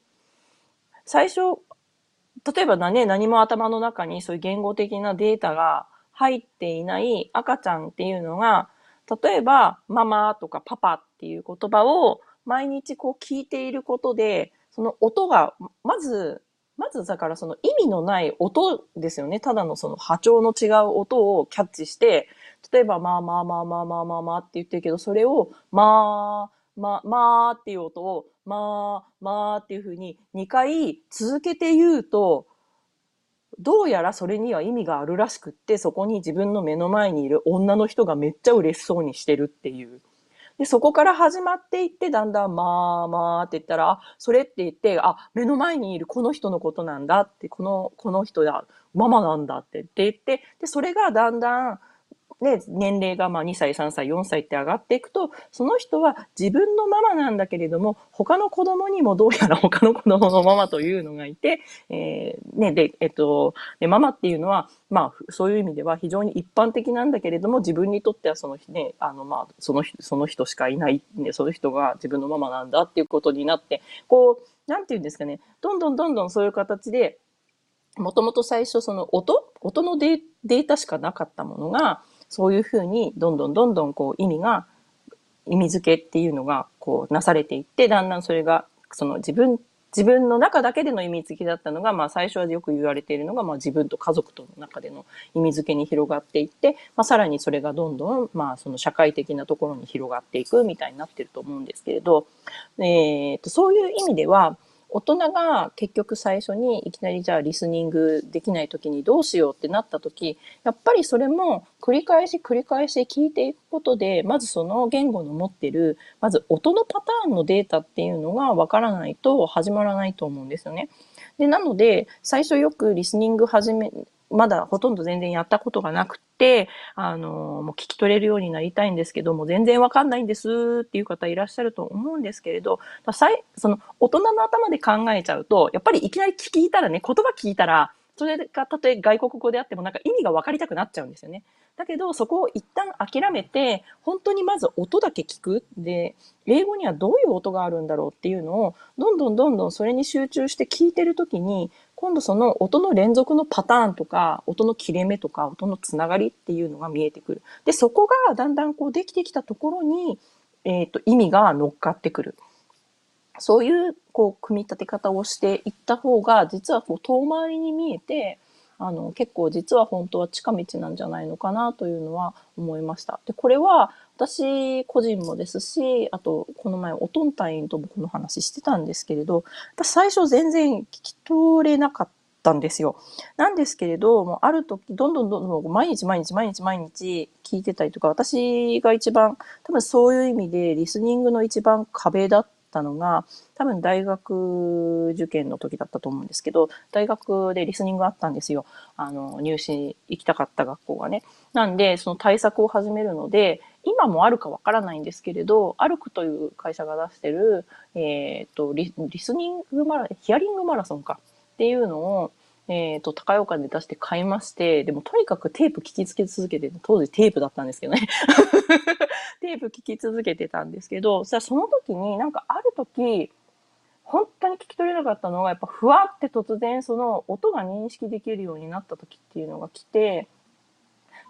最初、例えばね、何も頭の中にそういう言語的なデータが入っていない赤ちゃんっていうのが、例えば、ママとかパパっていう言葉を毎日こう聞いていることで、その音が、まず、まずだからその意味のない音ですよね。ただのその波長の違う音をキャッチして、例えば、まあまあまあまあまあまあまあって言ってるけど、それを、まあ、まあ、まあっていう音を、まあ、まあっていうふうに2回続けて言うと、どうやらそれには意味があるらしくって、そこに自分の目の前にいる女の人がめっちゃ嬉しそうにしてるっていう。で、そこから始まっていって、だんだん、まあまあって言ったら、あ、それって言って、あ、目の前にいるこの人のことなんだって、この、この人だ、ママなんだってって言って、で、それがだんだん、で、年齢がまあ2歳、3歳、4歳って上がっていくと、その人は自分のママなんだけれども、他の子供にもどうやら他の子供のママというのがいて、えー、ね、で、えっと、でママっていうのは、まあ、そういう意味では非常に一般的なんだけれども、自分にとってはそのね、あの、まあ、その人、その人しかいない、ね、その人が自分のママなんだっていうことになって、こう、なんていうんですかね、どんどんどんどんそういう形で、もともと最初その音音のデータしかなかったものが、そういうふうにどんどんどんどんこう意味が、意味付けっていうのがこうなされていって、だんだんそれがその自分、自分の中だけでの意味付けだったのが、まあ最初はよく言われているのが、まあ自分と家族との中での意味付けに広がっていって、まあさらにそれがどんどん、まあその社会的なところに広がっていくみたいになってると思うんですけれど、えー、とそういう意味では、大人が結局最初にいきなりじゃあリスニングできない時にどうしようってなった時、やっぱりそれも繰り返し繰り返し聞いていくことで、まずその言語の持ってる、まず音のパターンのデータっていうのがわからないと始まらないと思うんですよね。で、なので、最初よくリスニング始め、まだほとんど全然やったことがなくて、あの、もう聞き取れるようになりたいんですけども、全然わかんないんですっていう方いらっしゃると思うんですけれど、その大人の頭で考えちゃうと、やっぱりいきなり聞いたらね、言葉聞いたら、それがたとえ外国語であってもなんか意味が分かりたくなっちゃうんですよね。だけどそこを一旦諦めて本当にまず音だけ聞くで英語にはどういう音があるんだろうっていうのをどんどんどんどんそれに集中して聞いてる時に今度その音の連続のパターンとか、音の切れ目とか、音のつながりっていうのが見えてくる。で、そこがだんだんこうできてきたところに、えっ、ー、と、意味が乗っかってくる。そういう、こう、組み立て方をしていった方が、実はこう、遠回りに見えて、あの、結構実は本当は近道なんじゃないのかなというのは思いました。で、これは私個人もですし、あと、この前、おとん隊員ともこの話してたんですけれど、最初全然聞き取れなかったんですよ。なんですけれど、もうある時、どんどんどんどん毎日毎日毎日毎日聞いてたりとか、私が一番、多分そういう意味でリスニングの一番壁だったのが、多分大学受験の時だったと思うんですけど、大学でリスニングあったんですよ。あの、入試行きたかった学校がね。なんで、その対策を始めるので、今もあるかわからないんですけれど、アルクという会社が出してる、えっ、ー、とリ、リスニングマラ、ヒアリングマラソンかっていうのを、えっ、ー、と、高いお金で出して買いまして、でもとにかくテープ聞きつけ続けて、当時テープだったんですけどね。(laughs) テープ聞き続けてたんですけど、さその時になんかある時、本当に聞き取れなかったのが、やっぱふわって突然その音が認識できるようになった時っていうのが来て、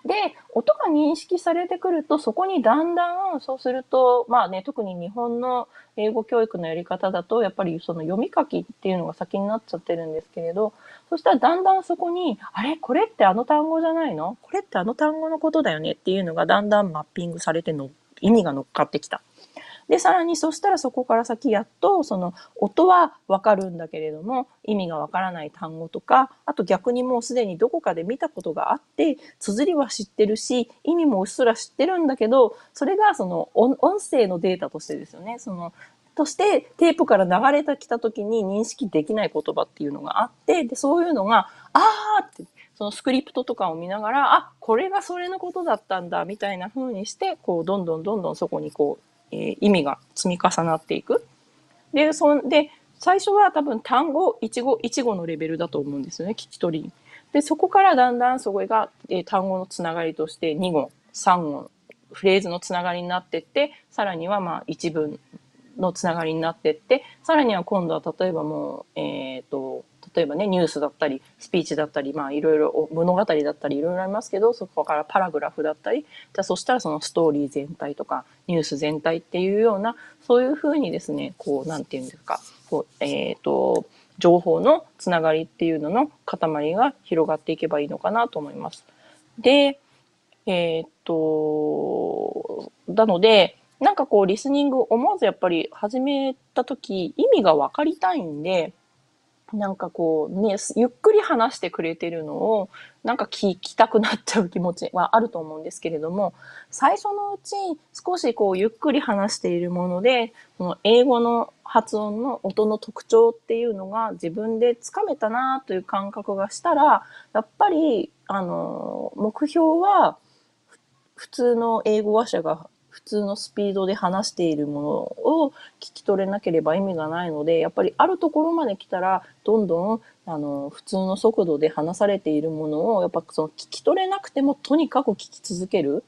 で、音が認識されてくると、そこにだんだん、そうすると、まあね、特に日本の英語教育のやり方だと、やっぱりその読み書きっていうのが先になっちゃってるんですけれど、そしたらだんだんそこに、あれ？これってあの単語じゃないの？これってあの単語のことだよね？っていうのがだんだんマッピングされての意味が乗っかってきた。で、さらにそしたらそこから先やっと、その音はわかるんだけれども、意味がわからない単語とか、あと逆にもうすでにどこかで見たことがあって、綴りは知ってるし、意味もうっすら知ってるんだけど、それがその音声のデータとしてですよね。そのとしてテープから流れてきた時に認識できない言葉っていうのがあって、で、そういうのが、あーって、そのスクリプトとかを見ながら、あ、これがそれのことだったんだ、みたいな風にして、こう、どんどんどんどんそこにこう、えー、意味が積み重なっていく。で、そんで、最初は多分単語、一語、一語のレベルだと思うんですよね、聞き取り。で、そこからだんだんそこが、えー、単語のつながりとして2語、3語、フレーズのつながりになってって、さらにはまあ一文のつながりになってって、さらには今度は例えばもう、えっ、ー、と、例えばね、ニュースだったり、スピーチだったり、まあいろいろ物語だったりいろいろありますけど、そこからパラグラフだったり、じゃあそしたらそのストーリー全体とか、ニュース全体っていうような、そういうふうにですね、こう、なんていうんですか、こう、えっ、ー、と、情報のつながりっていうのの塊が広がっていけばいいのかなと思います。で、えっ、と、なので、なんかこう、リスニング思わずやっぱり始めた時、意味が分かりたいんで、なんかこうね、ゆっくり話してくれてるのを、なんか聞きたくなっちゃう気持ちはあると思うんですけれども、最初のうち少しこうゆっくり話しているもので、その英語の発音の音の特徴っていうのが自分でつかめたなという感覚がしたら、やっぱり、あの、目標は、普通の英語話者が普通のスピードで話しているものを聞き取れなければ意味がないので、やっぱりあるところまで来たら、どんどん、あの、普通の速度で話されているものを、やっぱその聞き取れなくてもとにかく聞き続ける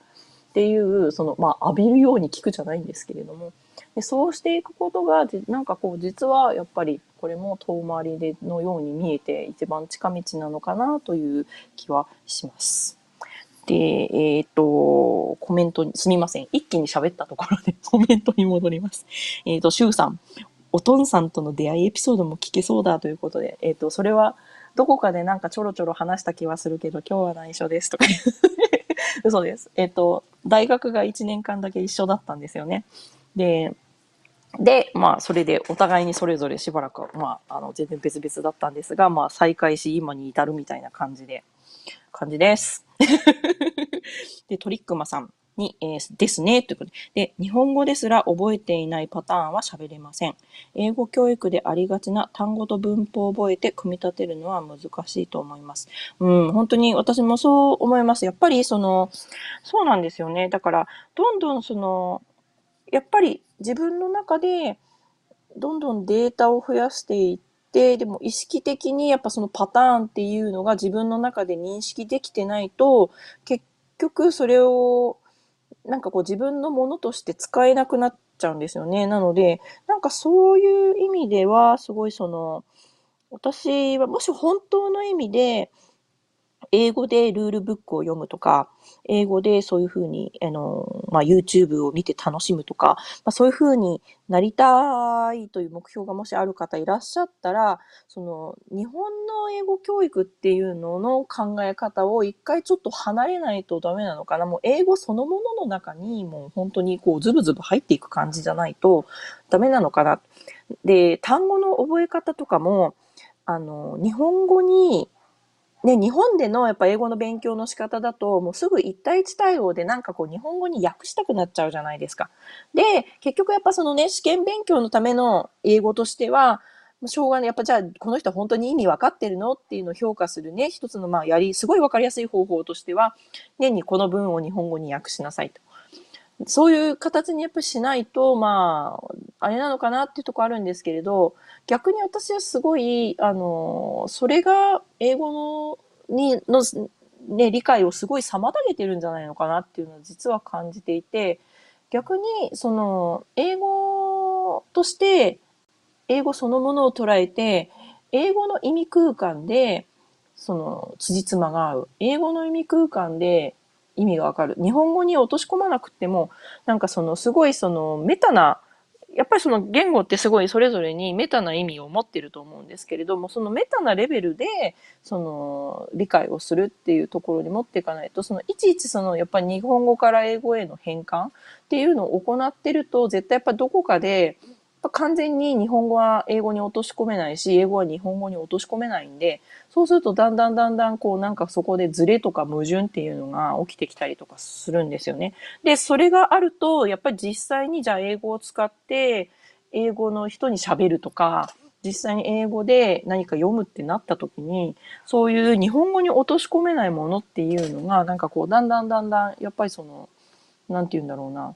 っていう、その、まあ、浴びるように聞くじゃないんですけれども、でそうしていくことが、なんかこう、実はやっぱりこれも遠回りでのように見えて一番近道なのかなという気はします。で、えっ、と、コメントに、すみません。一気に喋ったところで (laughs) コメントに戻ります。えっ、と、シュウさん、おとんさんとの出会いエピソードも聞けそうだということで、えっ、と、それは、どこかでなんかちょろちょろ話した気はするけど、今日は内緒ですとか (laughs) 嘘です。えっ、と、大学が1年間だけ一緒だったんですよね。で、で、まあ、それでお互いにそれぞれしばらく、まあ、あの、全然別々だったんですが、まあ、再会し、今に至るみたいな感じで、感じです。で、トリックマさんに、えー、ですね、ということで。で、日本語ですら覚えていないパターンは喋れません。英語教育でありがちな単語と文法を覚えて組み立てるのは難しいと思います。うん、本当に私もそう思います。やっぱりその、そうなんですよね。だから、どんどんその、やっぱり自分の中で、どんどんデータを増やしていって、でも意識的にやっぱそのパターンっていうのが自分の中で認識できてないと、結局それをなんかこう自分のものとして使えなくなっちゃうんですよね。なので、なんかそういう意味では、すごいその、私はもし本当の意味で、英語でルールブックを読むとか、英語でそういうふうに、あの、まあ、YouTube を見て楽しむとか、まあ、そういうふうになりたいという目標がもしある方いらっしゃったら、その、日本の英語教育っていうのの考え方を一回ちょっと離れないとダメなのかな。もう英語そのものの中にもう本当にこうズブズブ入っていく感じじゃないとダメなのかな。で、単語の覚え方とかも、あの、日本語にね、日本でのやっぱ英語の勉強の仕方だと、もうすぐ一対一対応でなんかこう日本語に訳したくなっちゃうじゃないですか。で、結局やっぱそのね、試験勉強のための英語としては、しょうがない。やっぱじゃあ、この人本当に意味分かってるのっていうのを評価するね、一つのまあやり、すごい分かりやすい方法としては、年にこの文を日本語に訳しなさいと。そういう形にやっぱりしないと、まあ、あれなのかなっていうとこあるんですけれど、逆に私はすごい、あの、それが英語の、に、の、ね、理解をすごい妨げてるんじゃないのかなっていうのは実は感じていて、逆に、その、英語として、英語そのものを捉えて、英語の意味空間で、その、辻褄が合う。英語の意味空間で、意味がわかる。日本語に落とし込まなくても、なんかそのすごいそのメタな、やっぱりその言語ってすごいそれぞれにメタな意味を持ってると思うんですけれども、そのメタなレベルで、その理解をするっていうところに持っていかないと、そのいちいちそのやっぱり日本語から英語への変換っていうのを行ってると、絶対やっぱどこかで、完全に日本語は英語に落とし込めないし、英語は日本語に落とし込めないんで、そうするとだんだんだんだんこうなんかそこでズレとか矛盾っていうのが起きてきたりとかするんですよね。で、それがあると、やっぱり実際にじゃあ英語を使って英語の人に喋るとか、実際に英語で何か読むってなった時に、そういう日本語に落とし込めないものっていうのが、なんかこう、だんだんだんだん、やっぱりその、なんて言うんだろうな。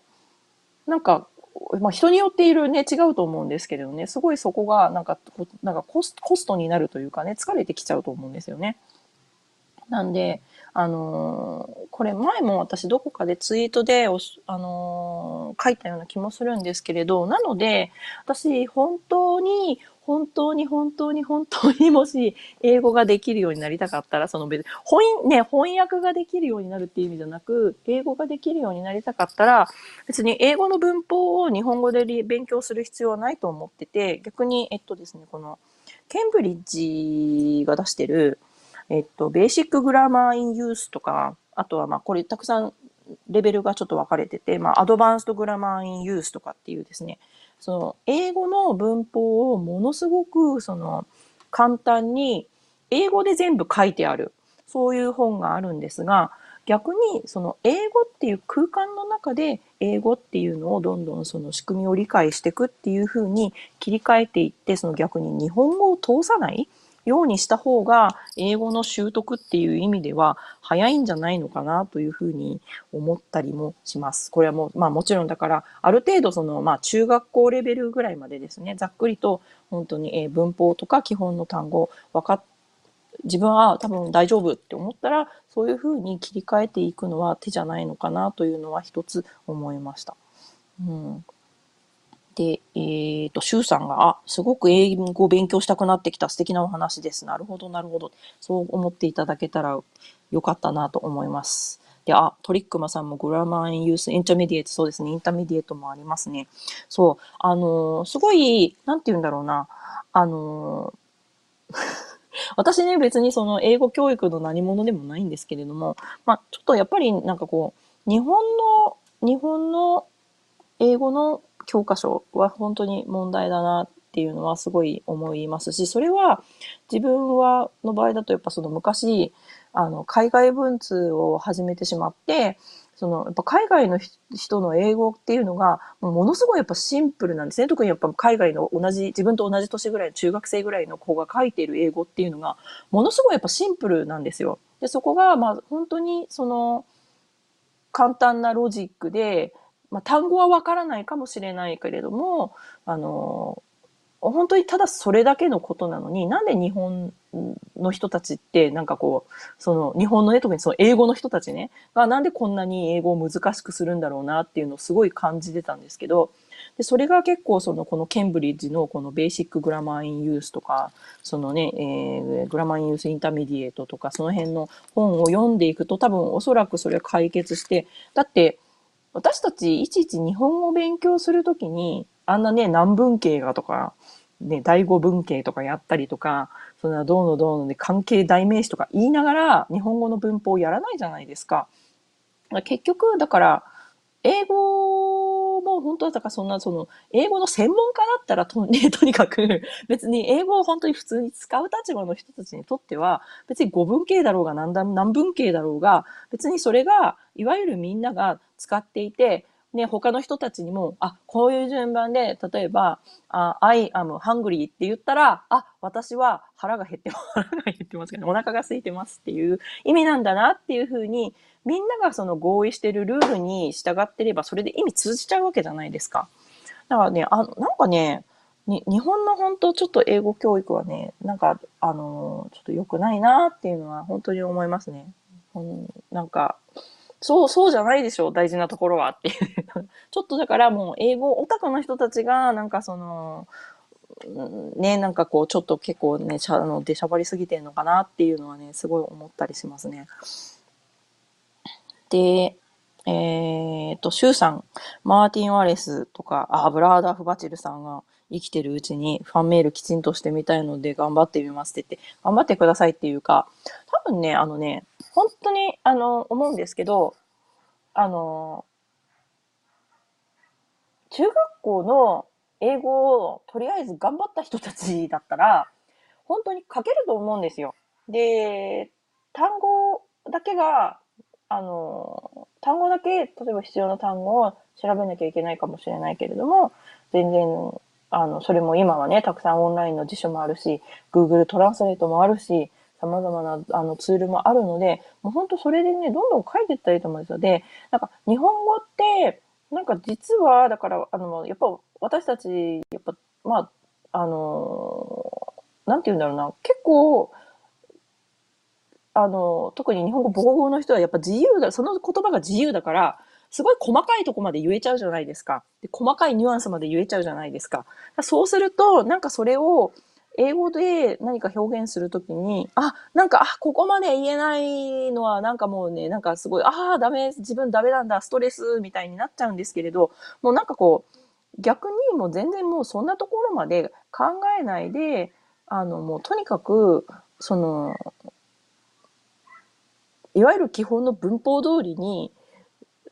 なんかまあ、人によっているね、違うと思うんですけれどね、すごいそこが、なんか、なんかコスコストになるというかね、疲れてきちゃうと思うんですよね。なんで、あのー、これ前も私どこかでツイートでお、あのー、書いたような気もするんですけれど、なので、私本当に本当に本当に本当にもし英語ができるようになりたかったら、その別に、翻、ね、翻訳ができるようになるっていう意味じゃなく、英語ができるようになりたかったら、別に英語の文法を日本語で勉強する必要はないと思ってて、逆に、えっとですね、この、ケンブリッジが出してる、えっと、ベーシックグラマーインユースとか、あとはまあこれたくさんレベルがちょっと分かれてて、まあアドバンストグラマーインユースとかっていうですね、その英語の文法をものすごくその簡単に英語で全部書いてある。そういう本があるんですが、逆にその英語っていう空間の中で英語っていうのをどんどんその仕組みを理解していくっていうふうに切り替えていって、その逆に日本語を通さないようにした方が、英語の習得っていう意味では、早いんじゃないのかなというふうに思ったりもします。これはもう、まあもちろんだから、ある程度その、まあ中学校レベルぐらいまでですね、ざっくりと本当に、文法とか基本の単語分かっ自分は多分大丈夫って思ったら、そういうふうに切り替えていくのは手じゃないのかなというのは一つ思いました。うん。で、えっ、ー、と、シュウさんが、あ、すごく英語を勉強したくなってきた素敵なお話です。なるほど、なるほど。そう思っていただけたらよかったなと思います。で、あ、トリックマさんもグラマーンユースインターメディエート、そうですね、インターメディエートもありますね。そう、あのー、すごい、なんて言うんだろうな、あのー (laughs) 私ね、別にその英語教育の何者でもないんですけれども、まあ、ちょっとやっぱりなんかこう、日本の、日本の英語の教科書は本当に問題だなっていうのはすごい思いますし、それは自分は、の場合だとやっぱその昔、あの、海外文通を始めてしまって、その、やっぱ海外の人の英語っていうのが、ものすごいやっぱシンプルなんですね。特にやっぱ海外の同じ、自分と同じ年ぐらいの、中学生ぐらいの子が書いている英語っていうのが、ものすごいやっぱシンプルなんですよ。で、そこが、まあ本当にその、簡単なロジックで、まあ単語はわからないかもしれないけれども、あの、本当にただそれだけのことなのに、なんで日本の人たちって、なんかこう、その日本のね、特にその英語の人たちね、がなんでこんなに英語を難しくするんだろうなっていうのをすごい感じてたんですけど、でそれが結構そのこのケンブリッジのこのベーシックグラマーインユースとか、そのね、えー、グラマーインユースインターメディエートとか、その辺の本を読んでいくと多分おそらくそれは解決して、だって私たちいちいち日本語を勉強するときに、あんなね、何文系がとか、ね、第五文系とかやったりとか、そんなどうのどうので関係代名詞とか言いながら日本語の文法をやらないじゃないですか。結局、だから、英語も本当だからそんなその英語の専門家だったらと,、ね、(laughs) とにかく別に英語を本当に普通に使う立場の人たちにとっては別に語文系だろうが何何文系だろうが別にそれがいわゆるみんなが使っていてね、他の人たちにも、あ、こういう順番で、例えば、あ I am hungry って言ったら、あ、私は腹が減って、(laughs) 腹が減ってますけど、お腹が空いてますっていう意味なんだなっていうふうに、みんながその合意してるルールに従ってれば、それで意味通じちゃうわけじゃないですか。だからね、あの、なんかね、に日本の本当ちょっと英語教育はね、なんか、あの、ちょっと良くないなっていうのは本当に思いますね。うん、なんか、そう、そうじゃないでしょう、大事なところはっていう。(laughs) ちょっとだからもう英語オタクの人たちが、なんかその、ね、なんかこう、ちょっと結構ね、しゃあの出しゃばりすぎてんのかなっていうのはね、すごい思ったりしますね。で、えっ、と、シュウさん、マーティン・ワレスとか、あ、ブラーダーフ・バチルさんが生きてるうちにファンメールきちんとしてみたいので頑張ってみますって言って、頑張ってくださいっていうか、多分ね、あのね、本当に、あの、思うんですけど、あの、中学校の英語をとりあえず頑張った人たちだったら、本当に書けると思うんですよ。で、単語だけが、あの、単語だけ、例えば必要な単語を調べなきゃいけないかもしれないけれども、全然、あの、それも今はね、たくさんオンラインの辞書もあるし、Google トランスレートもあるし、様々なあのツールもあるので、もう本当それでね、どんどん書いていったらいいと思うんですよ。で、なんか日本語って、なんか実は、だから、あの、やっぱ私たち、やっぱ、まあ、あの、なんて言うんだろうな、結構、あの、特に日本語母語の人はやっぱ自由だ、その言葉が自由だから、すごい細かいとこまで言えちゃうじゃないですか。で細かいニュアンスまで言えちゃうじゃないですか。そうすると、なんかそれを、英語で何か表現するときに、あ、なんか、あ、ここまで言えないのは、なんかもうね、なんかすごい、ああ、ダメ、自分ダメなんだ、ストレスみたいになっちゃうんですけれど、もうなんかこう、逆にもう全然もうそんなところまで考えないで、あの、もうとにかく、その、いわゆる基本の文法通りに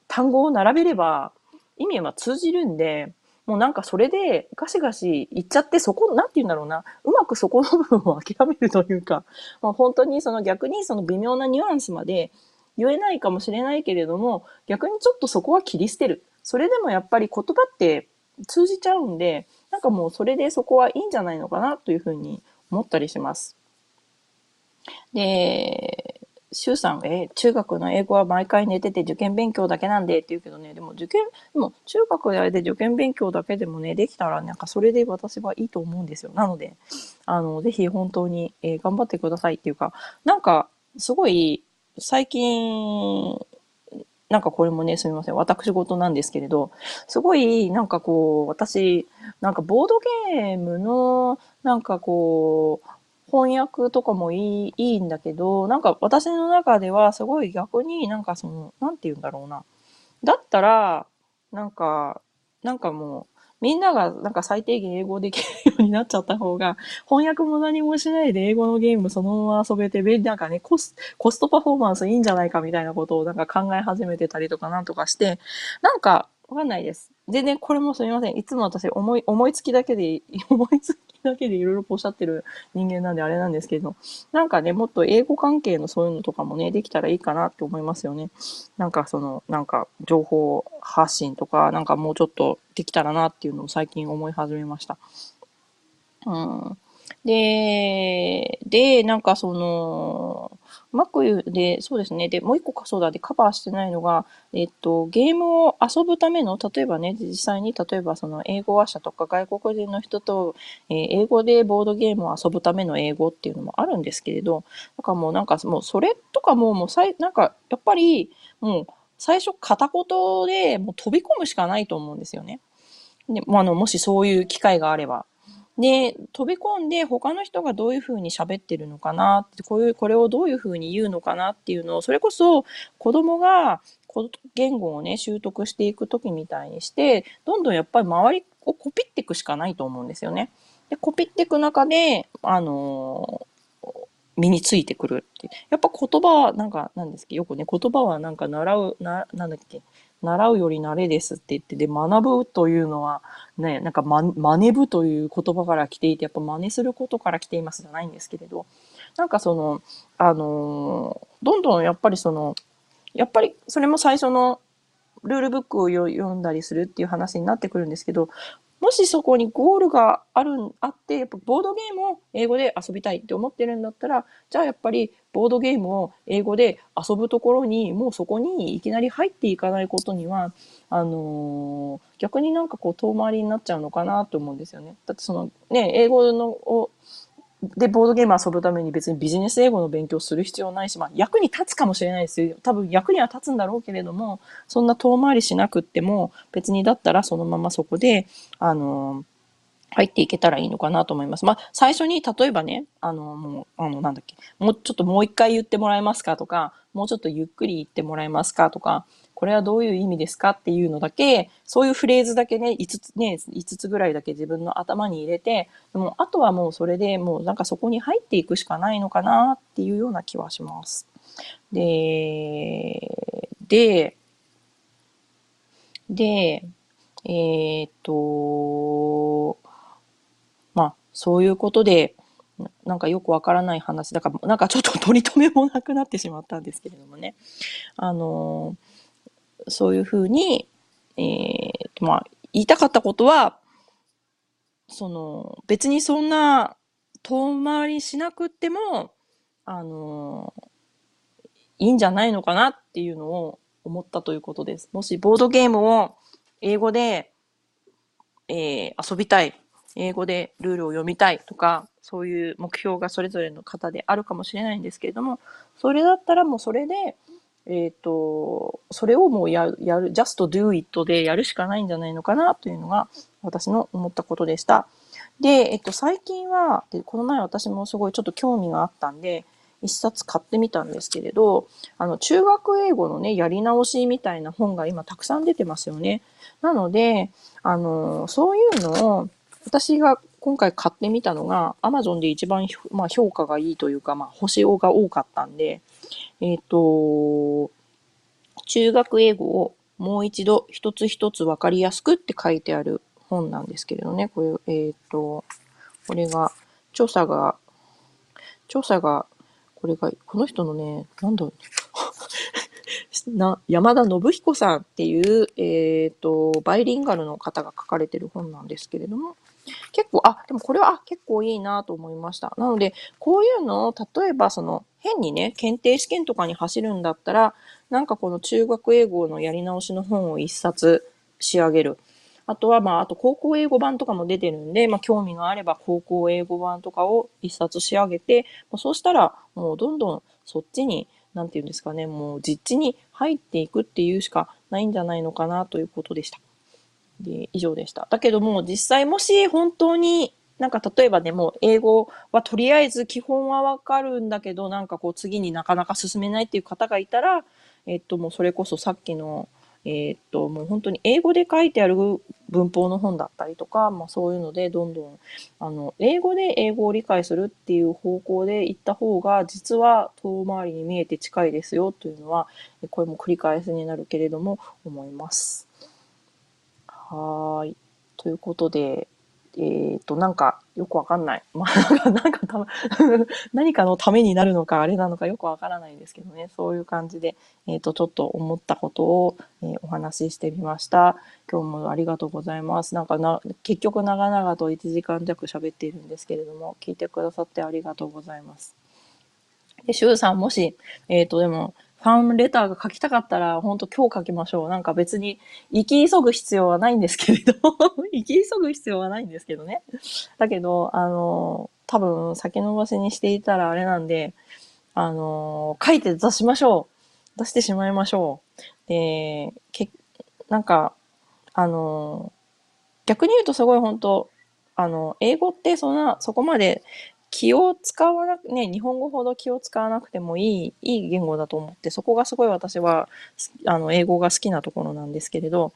単語を並べれば意味は通じるんで、もうなんかそれでガシガシ言っちゃって、そこ、なんて言うんだろうな、うまくそこの部分を諦めるというか、まあ、本当にその逆にその微妙なニュアンスまで言えないかもしれないけれども、逆にちょっとそこは切り捨てる。それでもやっぱり言葉って通じちゃうんで、なんかもうそれでそこはいいんじゃないのかなというふうに思ったりします。で、シュウさん、え、中学の英語は毎回寝てて受験勉強だけなんでって言うけどね、でも受験、でも中学であれで受験勉強だけでもね、できたらなんかそれで私はいいと思うんですよ。なので、あの、ぜひ本当に、えー、頑張ってくださいっていうか、なんか、すごい、最近、なんかこれもね、すみません。私事なんですけれど、すごい、なんかこう、私、なんかボードゲームの、なんかこう、翻訳とかもいいいいんだけど、なんか私の中ではすごい逆になんかその、なんて言うんだろうな。だったら、なんか、なんかもう、みんながなんか最低限英語できるようになっちゃった方が、翻訳も何もしないで英語のゲームそのまま遊べて、なんかね、コスコストパフォーマンスいいんじゃないかみたいなことをなんか考え始めてたりとかなんとかして、なんかわかんないです。全然これもすみません。いつも私思い、思いつきだけで、(laughs) 思いつきだけでいろいろおっしゃってる人間なんであれなんですけど、なんかね、もっと英語関係のそういうのとかもね、できたらいいかなって思いますよね。なんかその、なんか情報発信とか、なんかもうちょっとできたらなっていうのを最近思い始めました。うん。で、で、なんかその、マックで、そうですね。で、もう一個か、そうだ、で、カバーしてないのが、えっと、ゲームを遊ぶための、例えばね、実際に、例えばその、英語話者とか外国人の人と、えー、英語でボードゲームを遊ぶための英語っていうのもあるんですけれど、だかもうなんか、もうそれとかも、もうさい、なんか、やっぱり、もう、最初片言でもう飛び込むしかないと思うんですよね。で、もあの、もしそういう機会があれば。で、飛び込んで他の人がどういうふうに喋ってるのかな？って、こういう、これをどういうふうに言うのかなっていうのを、それこそ子供が言語をね、習得していくときみたいにして、どんどんやっぱり周りをコピっていくしかないと思うんですよね。で、コピっていく中で、あのー、身についてくるって。やっぱ言葉は、なんか、なんですけ？ど、よくね、言葉はなんか習う、な、なんだっけ、習うより慣れですって言って、で、学ぶというのは、ね、なんか、ま、真似ぶという言葉から来ていて、やっぱ真似することから来ていますじゃないんですけれど、なんかその、あのどんどんやっぱりその、やっぱりそれも最初のルールブックを読んだりするっていう話になってくるんですけど、もしそこにゴールがある、あって、やっぱボードゲームを英語で遊びたいって思ってるんだったら、じゃあやっぱりボードゲームを英語で遊ぶところに、もうそこにいきなり入っていかないことには、あのー、逆になんかこう遠回りになっちゃうのかなと思うんですよね。だってそのね、英語のをで、ボードゲーム遊ぶために別にビジネス英語の勉強する必要ないし、まあ、役に立つかもしれないですよ。多分役には立つんだろうけれども、そんな遠回りしなくっても、別にだったらそのままそこで、あの、入っていけたらいいのかなと思います。まあ、最初に、例えばね、あの、もう、あの、なんだっけ、もうちょっともう一回言ってもらえますかとか、もうちょっとゆっくり言ってもらえますかとか、これはどういう意味ですかっていうのだけ、そういうフレーズだけね、5つね、5つぐらいだけ自分の頭に入れて、でもあとはもうそれでもうなんかそこに入っていくしかないのかなっていうような気はします。で、で、で、えー、っと、まあ、そういうことで、なんかよくわからない話、だから、なんかちょっと取り留めもなくなってしまったんですけれどもね。あのーそういうふうに、えー、まあ、言いたかったことは、その、別にそんな遠回りしなくっても、あの、いいんじゃないのかなっていうのを思ったということです。もしボードゲームを英語で、えー、遊びたい、英語でルールを読みたいとか、そういう目標がそれぞれの方であるかもしれないんですけれども、それだったらもうそれで、えっ、ー、と、それをもうやる、やる、just do it でやるしかないんじゃないのかなというのが私の思ったことでした。で、えっと、最近は、でこの前私もすごいちょっと興味があったんで、一冊買ってみたんですけれど、あの、中学英語のね、やり直しみたいな本が今たくさん出てますよね。なので、あの、そういうのを、私が今回買ってみたのが、Amazon で一番、まあ、評価がいいというか、まあ、星が多かったんで、えっ、と、中学英語をもう一度一つ一つ分かりやすくって書いてある本なんですけれどね。これ、えっ、ー、と、これが、調査が、調査が、これが、この人のね、なんだろう、な山田信彦さんっていう、えっ、ー、と、バイリンガルの方が書かれてる本なんですけれども、結構、あ、でもこれはあ結構いいなと思いました。なので、こういうのを、例えばその、変にね、検定試験とかに走るんだったら、なんかこの中学英語のやり直しの本を一冊仕上げる。あとは、まあ、あと高校英語版とかも出てるんで、まあ、興味があれば高校英語版とかを一冊仕上げて、ま、そうしたら、もうどんどんそっちに、なんていうんですかね、もう実地に入っていくっていうしかないんじゃないのかなということでした。で、以上でした。だけども、実際もし本当になんか例えばね、もう英語はとりあえず基本はわかるんだけど、なんかこう次になかなか進めないっていう方がいたら、えっともうそれこそさっきの、えっともう本当に英語で書いてある文法の本だったりとか、まあそういうのでどんどん、あの、英語で英語を理解するっていう方向で行った方が実は遠回りに見えて近いですよというのは、これも繰り返しになるけれども思います。はい。ということで、えっ、ー、と、なんか、よくわかんない。(laughs) まあ、なんか、た何かのためになるのか、あれなのかよくわからないんですけどね。そういう感じで、えっ、ー、と、ちょっと思ったことを、えー、お話ししてみました。今日もありがとうございます。なんかな、結局長々と1時間弱喋っているんですけれども、聞いてくださってありがとうございます。で、シュウさん、もし、えっ、と、でも、ファンレターが書きたかったら、本当今日書きましょう。なんか別に、生き急ぐ必要はないんですけれど、(laughs) 生き急ぐ必要はないんですけどね。だけど、あの、多分先延ばしにしていたらあれなんで、あの、書いて出しましょう。出してしまいましょう。で、け、なんか、あの、逆に言うとすごい本当あの、英語ってそんな、そこまで気を使わなく、ね、日本語ほど気を使わなくてもいい、いい言語だと思って、そこがすごい私は、あの、英語が好きなところなんですけれど、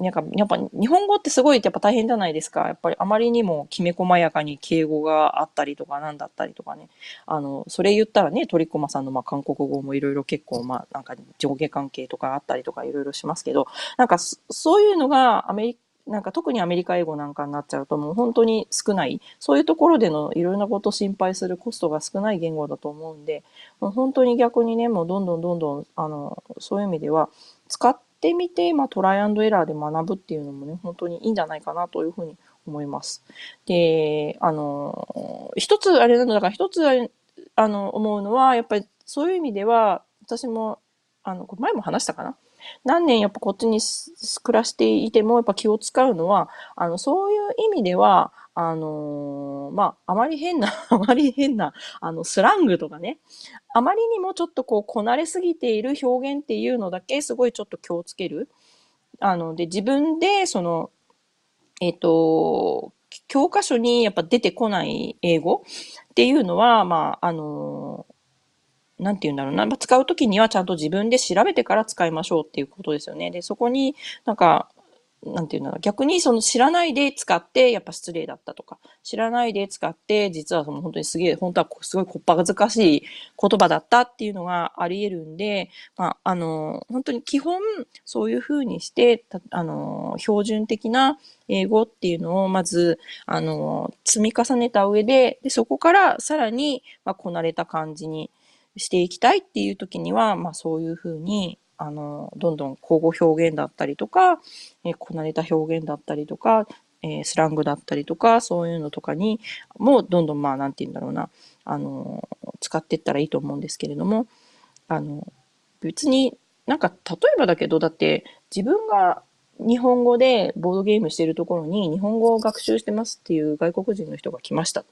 なんか、やっぱ日本語ってすごいやっぱ大変じゃないですか。やっぱりあまりにもきめ細やかに敬語があったりとかなんだったりとかね。あの、それ言ったらね、鳥駒さんのまあ韓国語もいろいろ結構まあなんか上下関係とかあったりとかいろいろしますけど、なんかそういうのがアメリカなんか特にアメリカ英語なんかになっちゃうともう本当に少ない、そういうところでのいろんなことを心配するコストが少ない言語だと思うんで、もう本当に逆にね、もうどんどんどんどん、あの、そういう意味では、使ってみて、まあトライアンドエラーで学ぶっていうのもね、本当にいいんじゃないかなというふうに思います。で、あの、一つあれなの、だから一つあの、思うのは、やっぱりそういう意味では、私も、あの、前も話したかな？何年やっぱこっちに暮らしていてもやっぱ気を使うのは、あの、そういう意味では、あのー、まあ、あまり変な、(laughs) あまり変な、あの、スラングとかね、あまりにもちょっとこう、こなれすぎている表現っていうのだけすごいちょっと気をつける。あの、で、自分で、その、えっ、ー、と、教科書にやっぱ出てこない英語っていうのは、まあ、あのなんて言うんだろうな。まあ、使うときにはちゃんと自分で調べてから使いましょうっていうことですよね。で、そこになんか、なんていうんだろう。逆にその知らないで使ってやっぱ失礼だったとか、知らないで使って実はその本当にすげえ、本当はすごいこっぱずかしい言葉だったっていうのがあり得るんで、まあ、あの、本当に基本そういうふうにして、あの、標準的な英語っていうのをまず、あの、積み重ねた上で、でそこからさらに、まあ、こなれた感じに、していきたいっていう時には、まあそういうふうに、あの、どんどん口語表現だったりとか、えー、こなれた表現だったりとか、えー、スラングだったりとか、そういうのとかにもどんどんまあなんて言うんだろうな、あの、使っていったらいいと思うんですけれども、あの、別になんか例えばだけど、だって自分が日本語でボードゲームしてるところに日本語を学習してますっていう外国人の人が来ました。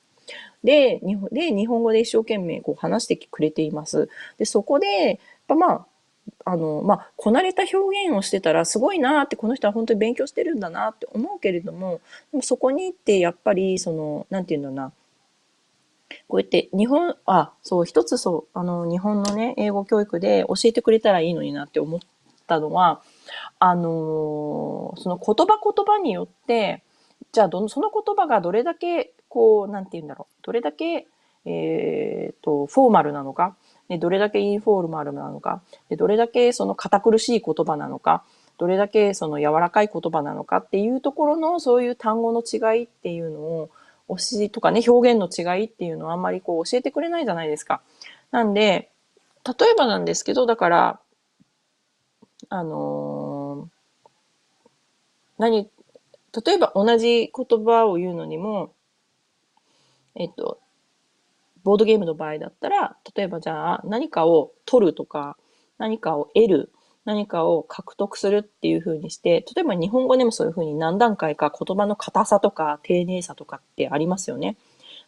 で、日本で日本語で一生懸命こう話してくれています。で、そこで、やまあ、あの、まあ、こなれた表現をしてたらすごいなって、この人は本当に勉強してるんだなって思うけれども、でもそこに行ってやっぱり、その、なんていうのな、こうやって日本、あ、そう、一つそう、あの、日本のね、英語教育で教えてくれたらいいのになって思ったのは、あのその言葉言葉によって、じゃあどの、その言葉がどれだけこう、なんて言うんだろう。どれだけ、えっ、ー、と、フォーマルなのか、ねどれだけインフォーマルなのか、どれだけその堅苦しい言葉なのか、どれだけその柔らかい言葉なのかっていうところのそういう単語の違いっていうのを、推しとかね、表現の違いっていうのはあんまりこう教えてくれないじゃないですか。なんで、例えばなんですけど、だから、あのー何、例えば同じ言葉を言うのにも、えっと、ボードゲームの場合だったら、例えばじゃあ何かを取るとか、何かを得る、何かを獲得するっていう風にして、例えば日本語でもそういう風に何段階か言葉の硬さとか丁寧さとかってありますよね。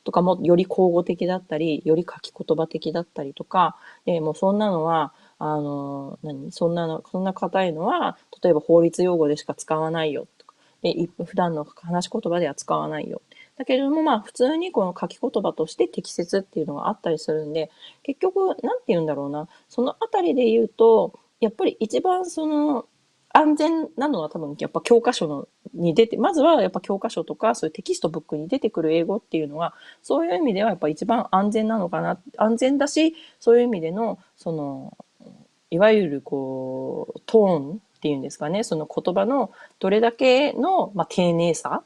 とかもより口語的だったり、より書き言葉的だったりとか、でもうそんなのは、あの、何？そんなの、そんな硬いのは、例えば法律用語でしか使わないよとか。で、普段の話し言葉では使わないよ。だけれども、まあ、普通にこの書き言葉として適切っていうのがあったりするんで、結局、なんて言うんだろうな。そのあたりで言うと、やっぱり一番その、安全なのは多分やっぱ教科書のに出て、まずはやっぱ教科書とかそういうテキストブックに出てくる英語っていうのは、そういう意味ではやっぱ一番安全なのかな。安全だし、そういう意味での、その、いわゆるこう、トーンっていうんですかね、その言葉のどれだけの、まあ、丁寧さ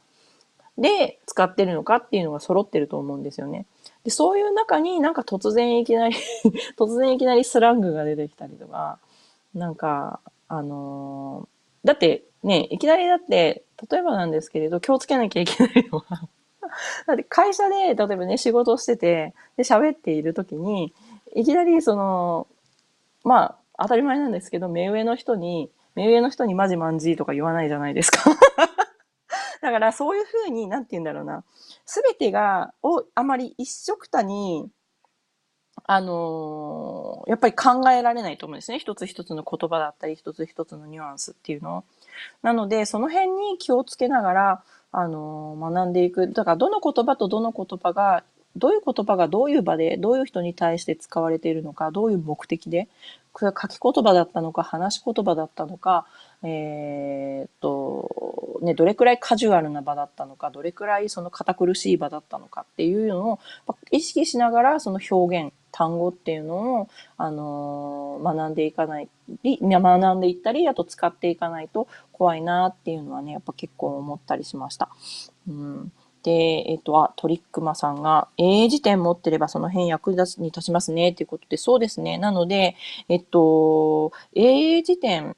で使ってるのかっていうのが揃ってると思うんですよね。で、そういう中になんか突然いきなり (laughs) 突然いきなりスラングが出てきたりとか、なんか、あのー、だってね、いきなりだって、例えばなんですけれど、気をつけなきゃいけないのは (laughs) だって会社で、例えばね、仕事してて、で、喋っている時に、いきなりその、まあ、当たり前なんですけど、目上の人に、目上の人にマジマンジーとか言わないじゃないですかだからそういうふうに、なんて言うんだろうな。すべてが、をあまり一緒くたにあのー、やっぱり考えられないと思うんですね。一つ一つの言葉だったり、一つ一つのニュアンスっていうのを。なので、その辺に気をつけながら、あのー、学んでいく。だから、どの言葉とどの言葉が、どういう言葉がどういう場で、どういう人に対して使われているのか、どういう目的で、これは書き言葉だったのか、話し言葉だったのか、えー、っと、ね、どれくらいカジュアルな場だったのか、どれくらいその堅苦しい場だったのかっていうのを意識しながら、その表現、単語っていうのを、あのー、学んでいかない学んでいったり、あと使っていかないと怖いなっていうのはね、やっぱ結構思ったりしました。うん、で、えっと、あ、トリックマさんが、英辞典持ってればその辺役立に立ちますね、っていうことで、そうですね。なので、えっと、英辞典、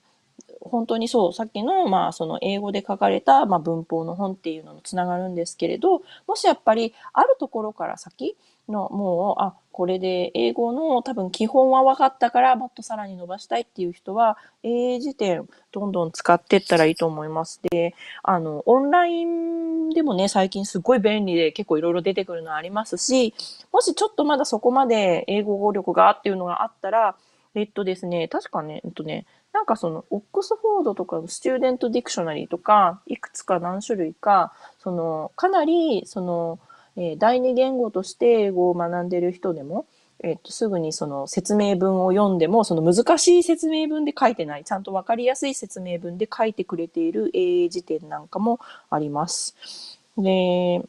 本当にそう、さっきの、まあ、その英語で書かれた、まあ、文法の本っていうのにつながるんですけれど、もしやっぱり、あるところから先の、もう、あ、これで英語の多分基本は分かったから、もっとさらに伸ばしたいっていう人は、英辞典どんどん使っていったらいいと思います。で、あの、オンラインでもね、最近すごい便利で結構いろいろ出てくるのありますし、もしちょっとまだそこまで英語力がっていうのがあったら、えっとですね、確かね、えっとね、なんかその、オックスフォードとかの Student Dictionary とか、いくつか何種類か、その、かなり、その、えー、第二言語として英語を学んでる人でも、えっ、と、すぐにその説明文を読んでも、その難しい説明文で書いてない、ちゃんとわかりやすい説明文で書いてくれている英英辞典なんかもあります。で、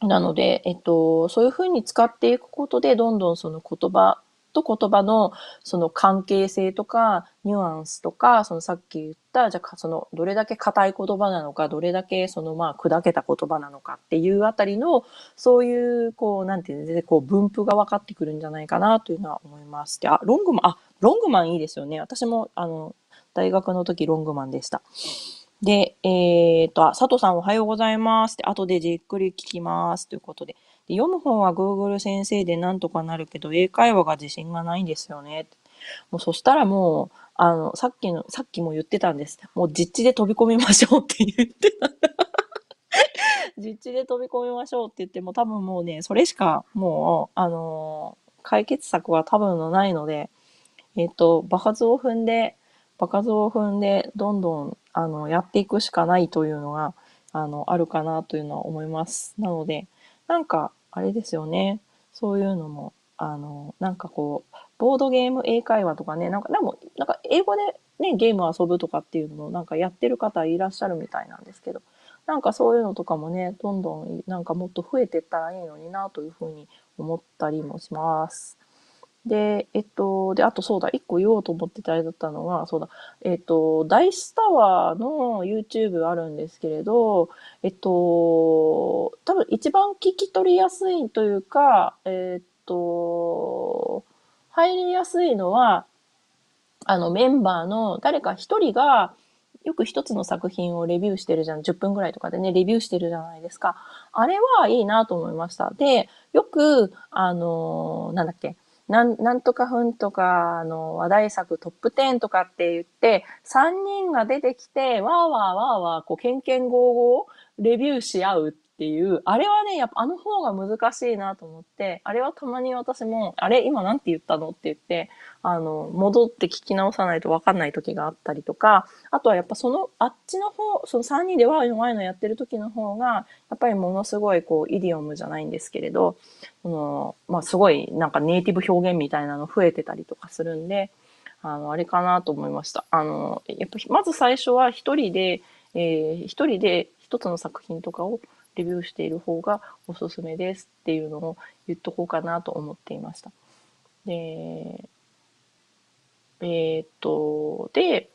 なので、えっと、そういうふうに使っていくことで、どんどんその言葉と言葉のその関係性とか、ニュアンスとか、そのさっき言った、じゃあそのどれだけ硬い言葉なのか、どれだけそのまあ砕けた言葉なのかっていうあたりの、そういう、こう、なんていうんですか、こう分布が分かってくるんじゃないかなというのは思います。で、あ、ロングマン、あ、ロングマンいいですよね。私も、あの、大学の時ロングマンでした。で、えっ、ー、と、佐藤さんおはようございます。って後でじっくり聞きます。ということで。読む本は Google 先生でなんとかなるけど、英会話が自信がないんですよね。もうそしたらもう、あの、さっきの、さっきも言ってたんです。もう実地で飛び込みましょうって言ってた。実地で飛び込みましょうって言っても多分もうね、それしかもう、あのー、解決策は多分のないので、えっ、ー、と、場数を踏んで、場数を踏んで、どんどん、あの、やっていくしかないというのが、あの、あるかなというのは思います。なので、なんか、あれですよね。そういうのも、あの、なんかこう、ボードゲーム英会話とかね、なんか、でも、なんか英語でね、ゲーム遊ぶとかっていうのもなんかやってる方いらっしゃるみたいなんですけど、なんかそういうのとかもね、どんどんなんかもっと増えてったらいいのになというふうに思ったりもします。で、えっと、で、あとそうだ、一個言おうと思ってたあれだったのは、そうだ、えっと、ダイスタワーの YouTube あるんですけれど、えっと、多分一番聞き取りやすいというか、えっと、入りやすいのは、あの、メンバーの誰か一人が、よく一つの作品をレビューしてるじゃん。10分ぐらいとかでね、レビューしてるじゃないですか。あれはいいなと思いました。で、よく、あのー、なんだっけ、なん、なんとかふんとか、あの、話題作トップ10とかって言って、3人が出てきて、わーわーわーわー、こう、けんけんごうごう、レビューし合うっっていう、あれはね、やっぱあの方が難しいなと思って、あれはたまに私も、あれ今なんて言ったのって言って、あの、戻って聞き直さないとわかんない時があったりとか、あとはやっぱその、あっちの方、その3人でワイのワイのやってる時の方が、やっぱりものすごいこう、イディオムじゃないんですけれど、その、まあすごいなんかネイティブ表現みたいなの増えてたりとかするんで、あの、あれかなと思いました。あの、やっぱまず最初は一人で、えー、一人で一つの作品とかをレビューしている方がおすすめですっていうのを言っとこうかなと思っていました。で、えー、っと、で、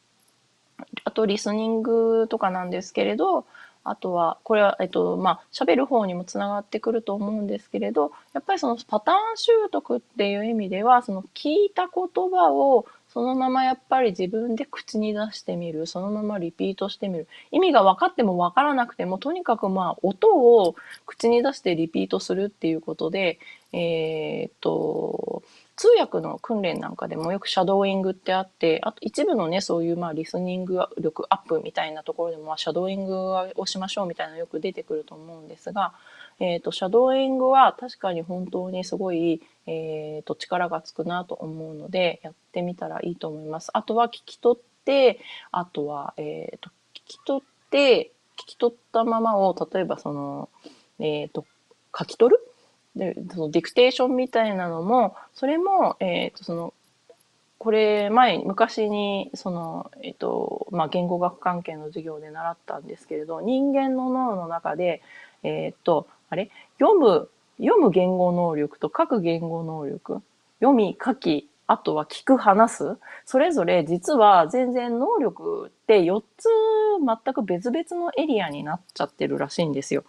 あとリスニングとかなんですけれど、あとは、これは、えっと、まあ、喋る方にもつながってくると思うんですけれど、やっぱりそのパターン習得っていう意味では、その聞いた言葉をそのままやっぱり自分で口に出してみる。そのままリピートしてみる。意味が分かっても分からなくても、とにかくまあ、音を口に出してリピートするっていうことで、えー、っと、通訳の訓練なんかでもよくシャドーイングってあって、あと一部のね、そういうまあリスニング力アップみたいなところでも、シャドーイングをしましょうみたいなのよく出てくると思うんですが、えっ、ー、と、シャドーイングは確かに本当にすごい、えっ、ー、と、力がつくなと思うので、やってみたらいいと思います。あとは聞き取って、あとは、えっ、と、聞き取って、聞き取ったままを、例えばその、えっ、と、書き取る？で、そのディクテーションみたいなのも、それも、えっ、と、その、これ前、昔に、その、えっと、まあ、言語学関係の授業で習ったんですけれど、人間の脳の中で、えっと、あれ？読む、読む言語能力と書く言語能力？読み、書き、あとは聞く、話す？それぞれ実は全然能力って4つ全く別々のエリアになっちゃってるらしいんですよ。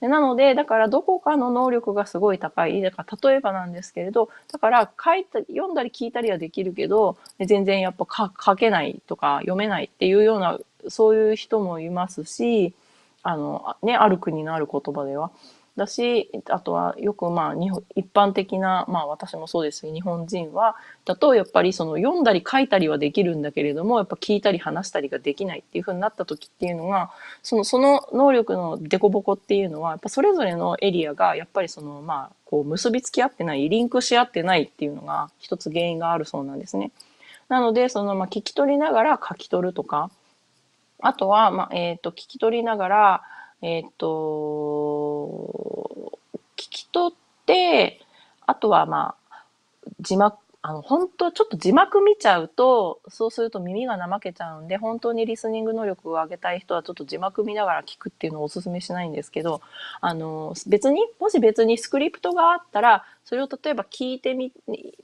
でなので、だからどこかの能力がすごい高い。だから例えばなんですけれど、だから書いた、読んだり聞いたりはできるけど、全然やっぱ書けないとか読めないっていうような、そういう人もいますし、あの、ね、ある国のある言葉では。だし、あとはよくまあ日本、一般的な、まあ私もそうです、日本人は、だとやっぱりその読んだり書いたりはできるんだけれども、やっぱ聞いたり話したりができないっていう風になった時っていうのが、その、その能力の凸凹っていうのは、やっぱそれぞれのエリアが、やっぱりその、まあ、こう結びつき合ってない、リンクし合ってないっていうのが一つ原因があるそうなんですね。なので、その、まあ聞き取りながら書き取るとか、あとは、まあ、えっ、ー、と、聞き取りながら、えっ、ー、と、聞き取って、あとはまあ、字幕、あの、本当ちょっと字幕見ちゃうと、そうすると耳が怠けちゃうんで、本当にリスニング能力を上げたい人はちょっと字幕見ながら聞くっていうのをお勧めしないんですけど、あの、別に、もし別にスクリプトがあったら、それを例えば聞いてみ、